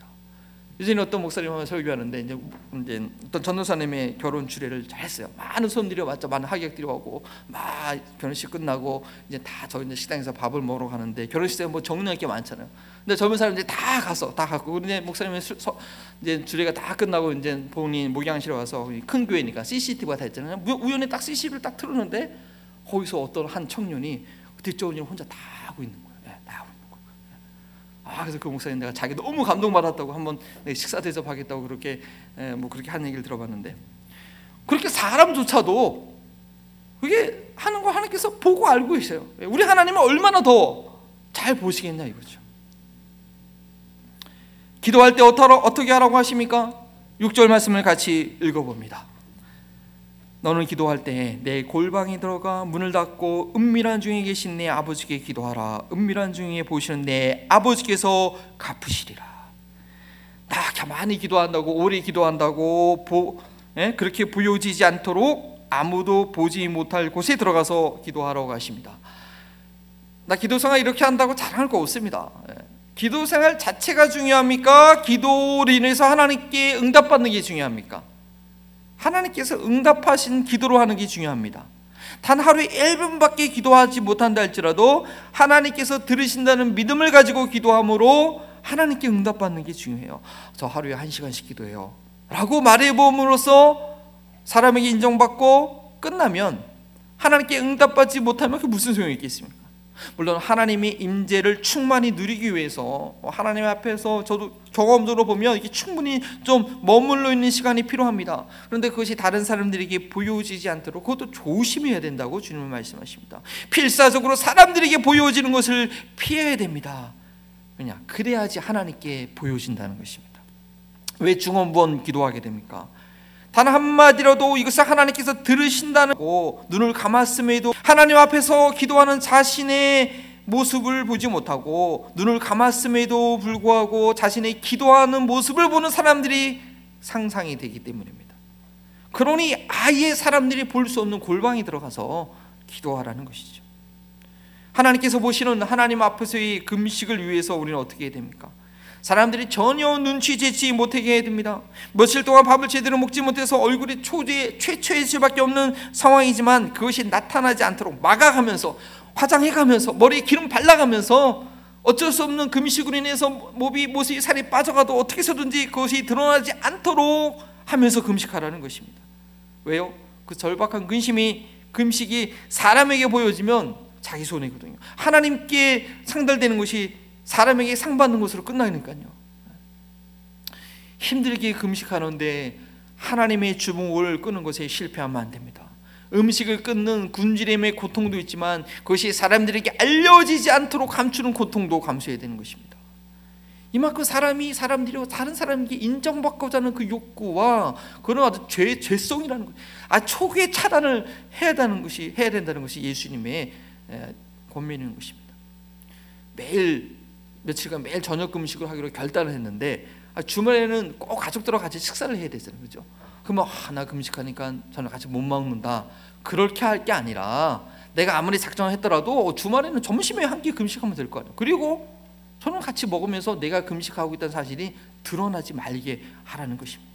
Speaker 1: 예전에 어떤 목사님하고 설교하는데 이제, 이제 어떤 전도사님의 결혼 주례를 잘 했어요. 많은 손들이 왔죠. 많은 하객들이 오고 막 결혼식 끝나고 이제 다 저 이제 식당에서 밥을 먹으러 가는데 결혼식에 뭐 정리할 게 많잖아요. 근데 젊은 사람들이 다 갔어, 다 갔고 근데 목사님의 수, 서, 이제 주례가 다 끝나고 이제 본인 목양실에 와서 큰 교회니까 CCTV가 다 있잖아요. 우연히 딱 CCTV를 딱 틀었는데 거기서 어떤 한 청년이 뒷조은 일 혼자 다 하고 있는 거예요. 네, 다 하고 있는 거예요. 아 그래서 그 목사님 내가 자기 너무 감동받았다고 한번 식사 대접하겠다고 그렇게 에, 뭐 그렇게 한 얘기를 들어봤는데 그렇게 사람조차도 그게 하는 거 하나님께서 보고 알고 계세요. 우리 하나님은 얼마나 더 잘 보시겠냐 이거죠. 기도할 때 어떻게 하라고 하십니까? 6절 말씀을 같이 읽어봅니다. 너는 기도할 때 내 골방에 들어가 문을 닫고 은밀한 중에 계신 내 아버지께 기도하라. 은밀한 중에 보시는 내 아버지께서 갚으시리라. 다 가만히 기도한다고 오래 기도한다고 보, 예? 그렇게 보여지지 않도록 아무도 보지 못할 곳에 들어가서 기도하라고 하십니다. 나 기도생활 이렇게 한다고 자랑할 거 없습니다. 예. 기도생활 자체가 중요합니까? 기도로 인해서 하나님께 응답받는 게 중요합니까? 하나님께서 응답하신 기도로 하는 게 중요합니다. 단 하루에 1분밖에 기도하지 못한다 할지라도 하나님께서 들으신다는 믿음을 가지고 기도함으로 하나님께 응답받는 게 중요해요. 저 하루에 1시간씩 기도해요. 라고 말해봄으로써 사람에게 인정받고 끝나면 하나님께 응답받지 못하면 그 무슨 소용이 있겠습니까? 물론 하나님의 임재를 충만히 누리기 위해서 하나님 앞에서 저도 경험적으로 보면 이게 충분히 좀 머물러 있는 시간이 필요합니다. 그런데 그것이 다른 사람들에게 보여지지 않도록 그것도 조심해야 된다고 주님은 말씀하십니다. 필사적으로 사람들에게 보여지는 것을 피해야 됩니다. 왜냐? 그래야지 하나님께 보여진다는 것입니다. 왜 중원부원 기도하게 됩니까? 단 한마디라도 이것을 하나님께서 들으신다는 거 눈을 감았음에도 하나님 앞에서 기도하는 자신의 모습을 보지 못하고 눈을 감았음에도 불구하고 자신의 기도하는 모습을 보는 사람들이 상상이 되기 때문입니다. 그러니 아예 사람들이 볼 수 없는 골방에 들어가서 기도하라는 것이죠. 하나님께서 보시는 하나님 앞에서의 금식을 위해서 우리는 어떻게 해야 됩니까? 사람들이 전혀 눈치채지 못하게 해야 됩니다. 며칠 동안 밥을 제대로 먹지 못해서 얼굴이 초조해 최초일 수밖에 없는 상황이지만 그것이 나타나지 않도록 막아가면서 화장해가면서 머리에 기름 발라가면서 어쩔 수 없는 금식으로 인해서 몸이 모습이 살이 빠져가도 어떻게 해서든지 그것이 드러나지 않도록 하면서 금식하라는 것입니다. 왜요? 그 절박한 근심이 금식이 사람에게 보여지면 자기 손해거든요. 하나님께 상달되는 것이 사람에게 상 받는 것으로 끝나니까요. 힘들게 금식하는데 하나님의 주목을 끄는 것에 실패하면 안 됩니다. 음식을 끊는 굶주림의 고통도 있지만 그것이 사람들에게 알려지지 않도록 감추는 고통도 감수해야 되는 것입니다. 이만큼 사람이 사람들이 다른 사람에게 인정받고자 하는 그 욕구와 그런 아주 죄 죄성이라는 것, 아 초기에 차단을 해야 되는 것이 해야 된다는 것이 예수님의 권면인 것입니다. 매일 며칠간 매일 저녁 금식을 하기로 결단을 했는데 아, 주말에는 꼭 가족들과 같이 식사를 해야 되잖아요, 그죠? 그러면 아, 나 금식하니까 저는 같이 못 먹는다. 그렇게 할 게 아니라 내가 아무리 작정을 했더라도 주말에는 점심에 한 끼 금식하면 될 거 아니에요. 그리고 저는 같이 먹으면서 내가 금식하고 있다는 사실이 드러나지 말게 하라는 것입니다.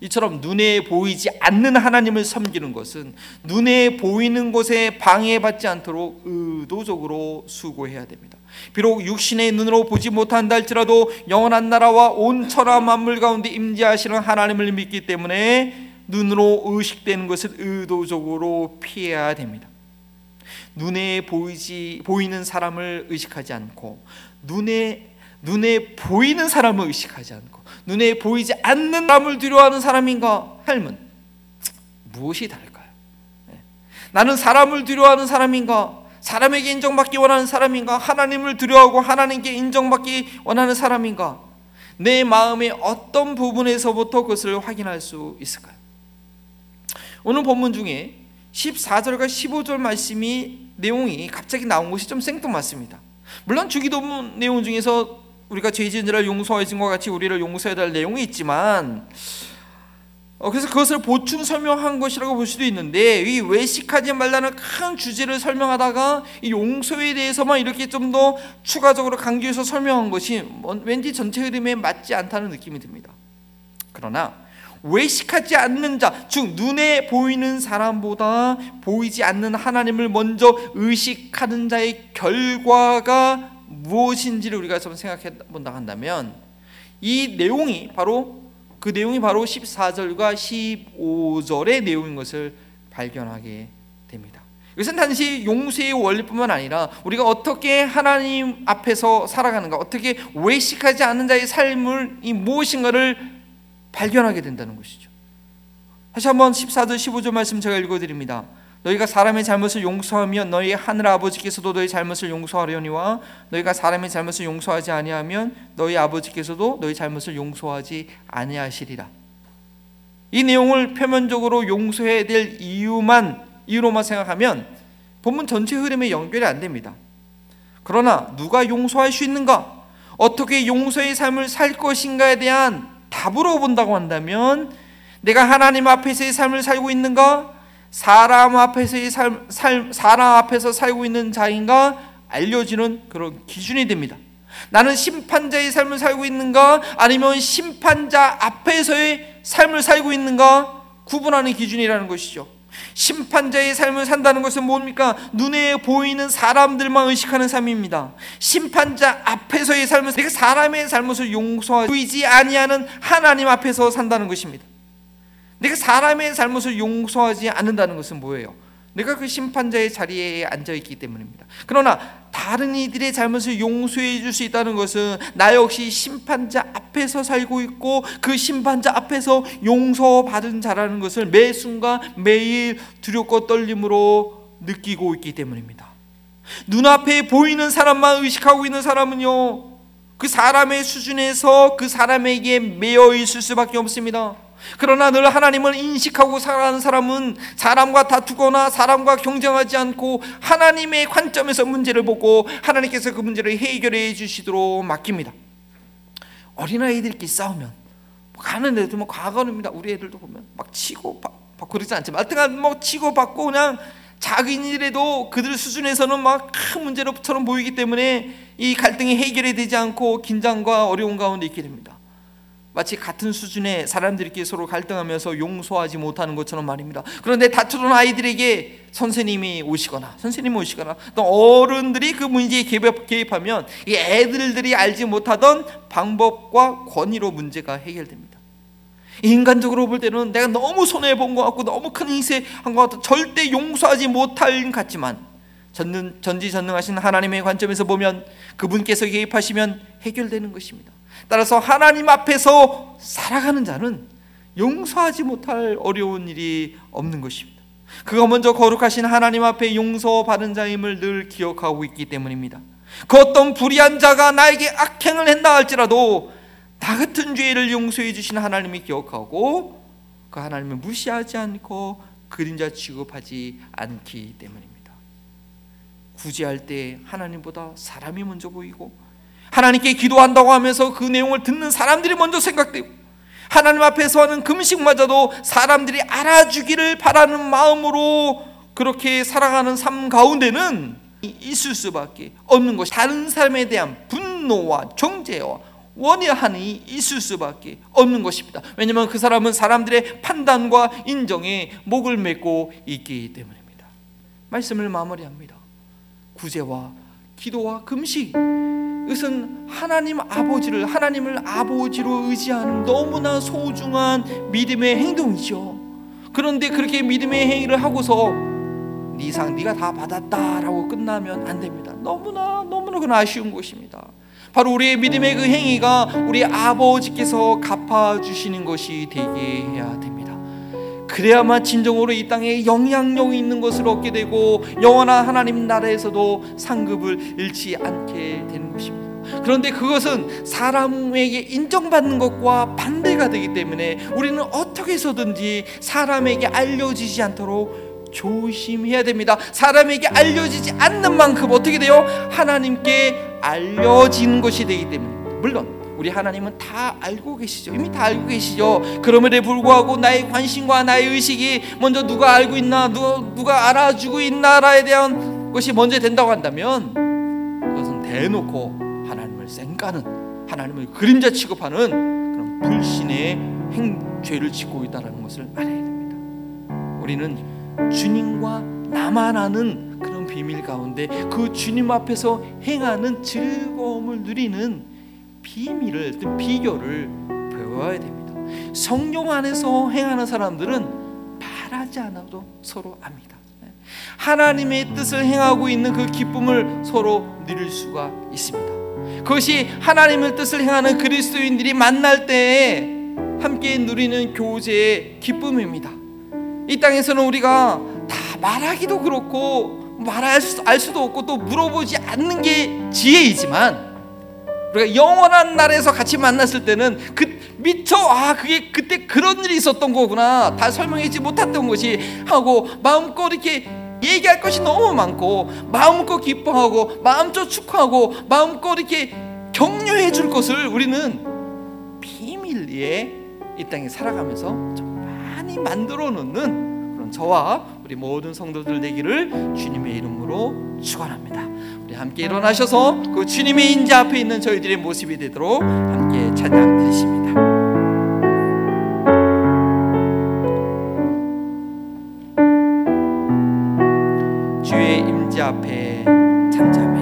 Speaker 1: 이처럼 눈에 보이지 않는 하나님을 섬기는 것은 눈에 보이는 곳에 방해받지 않도록 의도적으로 수고해야 됩니다. 비록 육신의 눈으로 보지 못한다 할지라도 영원한 나라와 온 천하 만물 가운데 임재하시는 하나님을 믿기 때문에 눈으로 의식되는 것을 의도적으로 피해야 됩니다. 눈에 보이지 보이는 사람을 의식하지 않고 눈에 눈에 보이는 사람을 의식하지 않고 눈에 보이지 않는 사람을 두려워하는 사람인가 삶은 무엇이 다를까요? 네. 나는 사람을 두려워하는 사람인가 사람에게 인정받기 원하는 사람인가 하나님을 두려워하고 하나님께 인정받기 원하는 사람인가 내 마음의 어떤 부분에서부터 그것을 확인할 수 있을까요? 오늘 본문 중에 14절과 15절 말씀이 내용이 갑자기 나온 것이 좀 생뚱맞습니다. 물론 주기도문 내용 중에서 우리가 죄 지은 자를 용서하여 준과 같이 우리를 용서해야 될 내용이 있지만 어, 그래서 그것을 보충 설명한 것이라고 볼 수도 있는데 이 외식하지 말라는 큰 주제를 설명하다가 이 용서에 대해서만 이렇게 좀 더 추가적으로 강조해서 설명한 것이 왠지 전체 흐름에 맞지 않다는 느낌이 듭니다. 그러나 외식하지 않는 자, 즉 눈에 보이는 사람보다 보이지 않는 하나님을 먼저 의식하는 자의 결과가 무엇인지를 우리가 좀 생각해 본다 한다면 이 내용이 바로 그 내용이 바로 14절과 15절의 내용인 것을 발견하게 됩니다. 이것은 단지 용서의 원리뿐만 아니라 우리가 어떻게 하나님 앞에서 살아가는가, 어떻게 외식하지 않는 자의 삶을 이 무엇인가를 발견하게 된다는 것이죠. 다시 한번 14절 15절 말씀 제가 읽어드립니다. 너희가 사람의 잘못을 용서하면 너희 하늘 아버지께서도 너희 잘못을 용서하려니와 너희가 사람의 잘못을 용서하지 아니하면 너희 아버지께서도 너희 잘못을 용서하지 아니하시리라. 이 내용을 표면적으로 용서해야 될 이유만 이유로만 생각하면 본문 전체 흐름에 연결이 안 됩니다. 그러나 누가 용서할 수 있는가? 어떻게 용서의 삶을 살 것인가에 대한 답으로 본다고 한다면 내가 하나님 앞에서의 삶을 살고 있는가? 사람 앞에서의 삶, 삶 사람 앞에서 살고 있는 자인가 알려지는 그런 기준이 됩니다. 나는 심판자의 삶을 살고 있는가 아니면 심판자 앞에서의 삶을 살고 있는가 구분하는 기준이라는 것이죠. 심판자의 삶을 산다는 것은 뭡니까? 눈에 보이는 사람들만 의식하는 삶입니다. 심판자 앞에서의 삶은 내가 사람의 잘못을 용서하지 아니하는 하나님 앞에서 산다는 것입니다. 내가 사람의 잘못을 용서하지 않는다는 것은 뭐예요? 내가 그 심판자의 자리에 앉아 있기 때문입니다. 그러나 다른 이들의 잘못을 용서해 줄 수 있다는 것은 나 역시 심판자 앞에서 살고 있고 그 심판자 앞에서 용서받은 자라는 것을 매 순간 매일 두렵고 떨림으로 느끼고 있기 때문입니다. 눈앞에 보이는 사람만 의식하고 있는 사람은요. 그 사람의 수준에서 그 사람에게 매여 있을 수밖에 없습니다. 그러나 늘 하나님을 인식하고 살아가는 사람은 사람과 다투거나 사람과 경쟁하지 않고 하나님의 관점에서 문제를 보고 하나님께서 그 문제를 해결해 주시도록 맡깁니다. 어린아이들끼리 싸우면 가는 애들 뭐 과거입니다. 우리 애들도 보면 막 치고 받고 그러지 않지만 하여튼 뭐 치고 받고 그냥 작은 일에도 그들 수준에서는 막 큰 문제로처럼 보이기 때문에 이 갈등이 해결이 되지 않고 긴장과 어려운 가운데 있게 됩니다. 마치 같은 수준의 사람들끼리 서로 갈등하면서 용서하지 못하는 것처럼 말입니다. 그런데 다투는 아이들에게 선생님이 오시거나 선생님이 오시거나 또 어른들이 그 문제에 개입, 개입하면 이 애들들이 알지 못하던 방법과 권위로 문제가 해결됩니다. 인간적으로 볼 때는 내가 너무 손해 본 것 같고 너무 큰 희생한 것 같고 절대 용서하지 못할 것 같지만 전능, 전지전능하신 하나님의 관점에서 보면 그분께서 개입하시면 해결되는 것입니다. 따라서 하나님 앞에서 살아가는 자는 용서하지 못할 어려운 일이 없는 것입니다. 그가 먼저 거룩하신 하나님 앞에 용서받은 자임을 늘 기억하고 있기 때문입니다. 그 어떤 불의한 자가 나에게 악행을 했다 할지라도 나 같은 죄를 용서해 주신 하나님이 기억하고 그 하나님을 무시하지 않고 그림자 취급하지 않기 때문입니다. 구제할 때 하나님보다 사람이 먼저 보이고 하나님께 기도한다고 하면서 그 내용을 듣는 사람들이 먼저 생각되고 하나님 앞에서 하는 금식마저도 사람들이 알아주기를 바라는 마음으로 그렇게 살아가는 삶 가운데는 있을 수밖에 없는 것이 다른 사람에 대한 분노와 정죄와 원해하니 있을 수밖에 없는 것입니다. 왜냐하면 그 사람은 사람들의 판단과 인정에 목을 맺고 있기 때문입니다. 말씀을 마무리합니다. 구제와 기도와 금식 이것은 하나님 아버지를 하나님을 아버지로 의지하는 너무나 소중한 믿음의 행동이죠. 그런데 그렇게 믿음의 행위를 하고서 네 상 네가 다 받았다라고 끝나면 안 됩니다. 너무나 너무나 그건 아쉬운 것입니다. 바로 우리의 믿음의 그 행위가 우리 아버지께서 갚아 주시는 것이 되게 해야 됩니다. 그래야만 진정으로 이 땅에 영향력이 있는 것을 얻게 되고 영원한 하나님 나라에서도 상급을 잃지 않게 되는 것입니다. 그런데 그것은 사람에게 인정받는 것과 반대가 되기 때문에 우리는 어떻게 해서든지 사람에게 알려지지 않도록 조심해야 됩니다. 사람에게 알려지지 않는 만큼 어떻게 돼요? 하나님께 알려지는 것이 되기 때문에 물론 우리 하나님은 다 알고 계시죠. 이미 다 알고 계시죠. 그럼에도 불구하고 나의 관심과 나의 의식이 먼저 누가 알고 있나, 누가, 누가 알아주고 있나라에 대한 것이 먼저 된다고 한다면 그것은 대놓고 하나님을 쌩까는 하나님을 그림자 취급하는 그런 불신의 행 죄를 짓고 있다는 것을 알아야 됩니다. 우리는 주님과 나만 아는 그런 비밀 가운데 그 주님 앞에서 행하는 즐거움을 누리는 비밀을 비결을 배워야 됩니다. 성령 안에서 행하는 사람들은 말하지 않아도 서로 압니다. 하나님의 뜻을 행하고 있는 그 기쁨을 서로 누릴 수가 있습니다. 그것이 하나님의 뜻을 행하는 그리스도인들이 만날 때에 함께 누리는 교제의 기쁨입니다. 이 땅에서는 우리가 다 말하기도 그렇고 말할 수, 알 수도 없고 또 물어보지 않는 게 지혜이지만 우리가 영원한 날에서 같이 만났을 때는 그 미처 아 그게 그때 그런 일이 있었던 거구나. 다 설명하지 못했던 것이 하고 마음껏 이렇게 얘기할 것이 너무 많고 마음껏 기뻐하고 마음껏 축하하고 마음껏 이렇게 격려해 줄 것을 우리는 비밀리에 이 땅에 살아가면서 좀 많이 만들어 놓는 그런 저와 우리 모든 성도들 되기를 주님의 이름으로 축원합니다. 우리 함께 일어나셔서 그 주님의 인재 앞에 있는 저희들의 모습이 되도록 함께 찬양 드리십니다. 주의 임재 앞에 잠잠해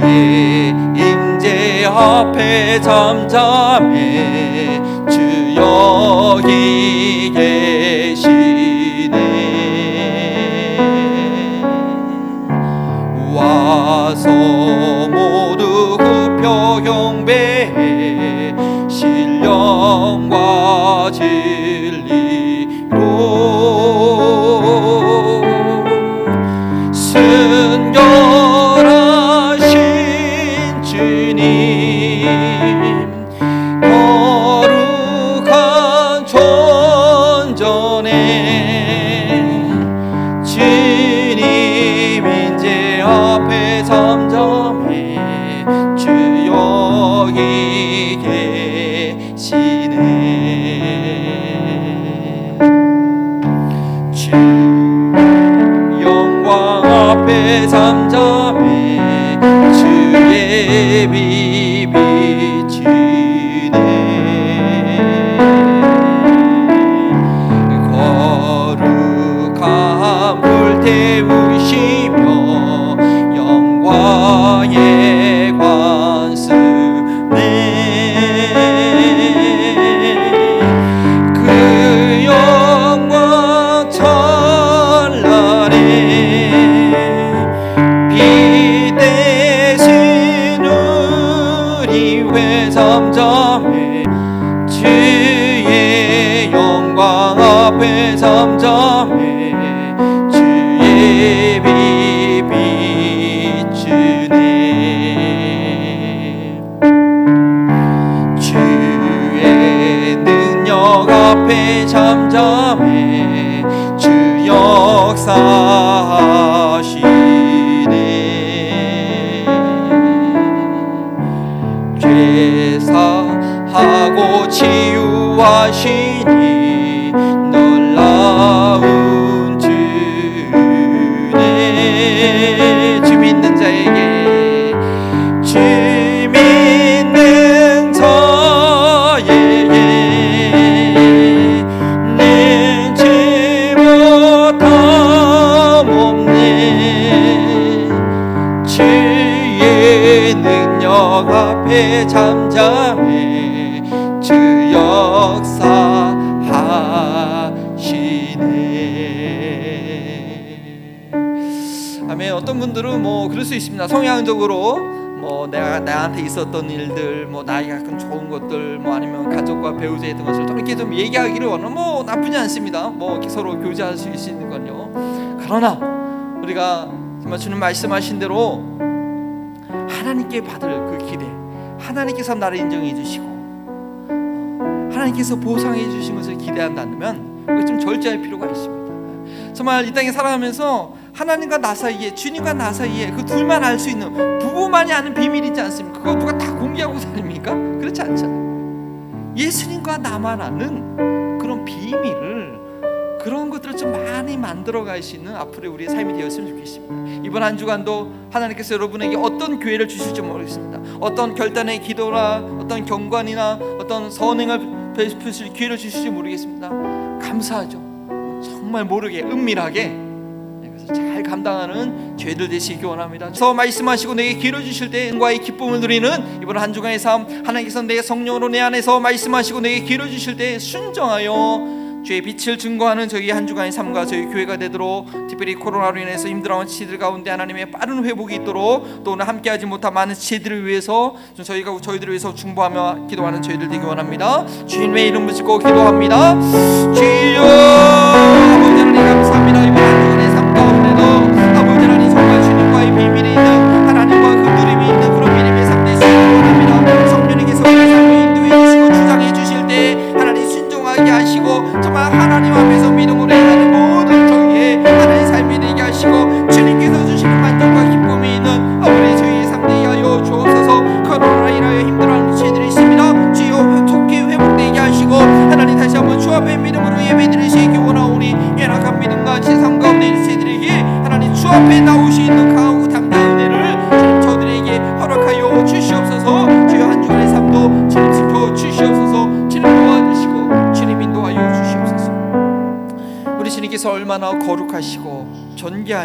Speaker 1: 주의 임재 앞에 잠잠해 주 여기 계시네. 와서 모두 굽혀 경배해 신령과 진 여 수 있습니다. 성향적으로 뭐 내가 나한테 있었던 일들 뭐 나에게 가끔 좋은 것들 뭐 아니면 가족과 배우자에 있던 것을 좀 이렇게 좀 얘기하기를 원하면 뭐 나쁘지 않습니다. 뭐 서로 교제할 수 있는 건요. 그러나 우리가 정말 주님 말씀하신 대로 하나님께 받을 그 기대 하나님께서 나를 인정해 주시고 하나님께서 보상해 주신 것을 기대한다면 좀 절제할 필요가 있습니다. 정말 이 땅에 살아가면서 하나님과 나 사이에 주님과 나 사이에 그 둘만 알 수 있는 부부만이 아는 비밀이 있지 않습니까? 그거 누가 다 공개하고 다닙니까? 그렇지 않잖아요 예수님과 나만 아는 그런 비밀을 그런 것들을 좀 많이 만들어 갈 수 있는 앞으로의 우리의 삶이 되었으면 좋겠습니다. 이번 한 주간도 하나님께서 여러분에게 어떤 기회를 주실지 모르겠습니다. 어떤 결단의 기도나 어떤 경관이나 어떤 선행을 베푸실 기회를 주실지 모르겠습니다. 감사하죠. 정말 모르게 은밀하게 잘 감당하는 죄들 되시기 원합니다. 그래서 말씀하시고 내게 기회 주실 때 은과의 기쁨을 누리는 이번 한 주간의 삶 하나님께서 내 성령으로 내 안에서 말씀하시고 내게 기회 주실 때 순정하여 주의 빛을 증거하는 저희 한 주간의 삶과 저희 교회가 되도록 특별히 코로나로 인해서 힘들어하는 지들 가운데 하나님의 빠른 회복이 있도록 또 오늘 함께하지 못한 많은 지들을 위해서 좀 저희가 저희들을 위해서 중보하며 기도하는 저희들 되기 원합니다. 주님의 이름 붙이고 기도합니다. 주여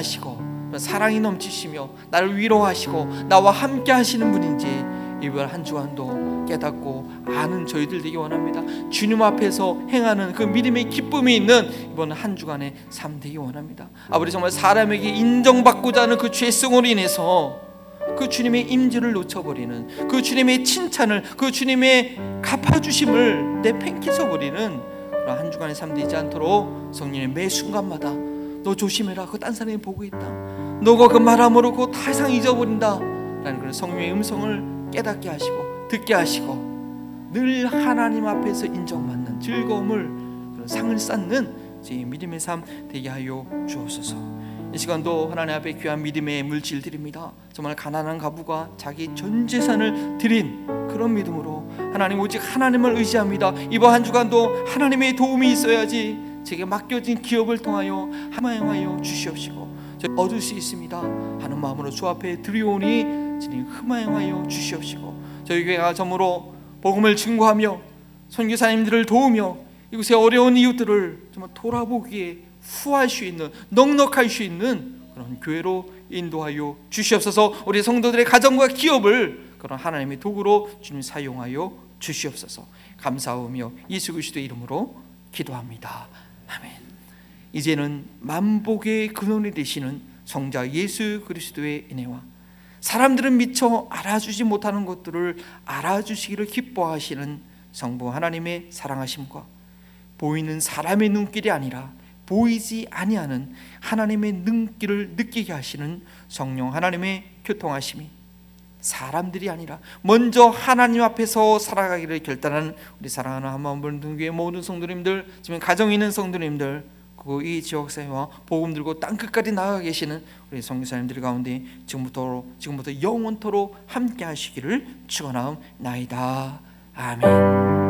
Speaker 1: 하시고 사랑이 넘치시며 나를 위로하시고 나와 함께 하시는 분인지 이번 한 주간도 깨닫고 아는 저희들 되기 원합니다. 주님 앞에서 행하는 그 믿음의 기쁨이 있는 이번 한 주간의 삶 되기 원합니다. 아버지 정말 사람에게 인정받고자 하는 그 죄성으로 인해서 그 주님의 임재를 놓쳐버리는 그 주님의 칭찬을 그 주님의 갚아주심을 내팽개쳐 버리는 그런 한 주간의 삶 되지 않도록 성령의 매 순간마다 너 조심해라 그딴 사람이 보고 있다 너가 그 말함으로 다 이상 잊어버린다 라는 그런 성령의 음성을 깨닫게 하시고 듣게 하시고 늘 하나님 앞에서 인정받는 즐거움을 그런 상을 쌓는 제 믿음의 삶 되게 하여 주옵소서 이 시간도 하나님 앞에 귀한 믿음의 물질 드립니다. 정말 가난한 가부가 자기 전 재산을 드린 그런 믿음으로 하나님 오직 하나님을 의지합니다. 이번 한 주간도 하나님의 도움이 있어야지 제게 맡겨진 기업을 통하여 함양하여 주시옵시고 얻을 수 있습니다. 하는 마음으로 주 앞에 드리오니 주님 흠하여 주시옵시고 저희 교회가 점으로 복음을 증거하며 선교사님들을 도우며 이곳의 어려운 이웃들을 정말 돌아보기에 후할 수 있는 넉넉할 수 있는 그런 교회로 인도하여 주시옵소서. 우리 성도들의 가정과 기업을 그런 하나님의 도구로 주님 사용하여 주시옵소서. 감사하며 예수 그리스도 이름으로 기도합니다 아멘. 이제는 만복의 근원이 되시는 성자 예수 그리스도의 은혜와 사람들은 미처 알아주지 못하는 것들을 알아주시기를 기뻐하시는 성부 하나님의 사랑하심과 보이는 사람의 눈길이 아니라 보이지 아니하는 하나님의 눈길을 느끼게 하시는 성령 하나님의 교통하심이 사람들이 아니라 먼저 하나님 앞에서 살아가기를 결단하는 우리 사랑하는 한마음을 등교의 모든 성도님들 지금 가정 있는 성도님들 그리고 이 지역사회와 복음 들고 땅 끝까지 나아가 계시는 우리 성교사님들 가운데 지금부터 지금부터 영원토록 함께 하시기를 축원하옵나이다 아멘.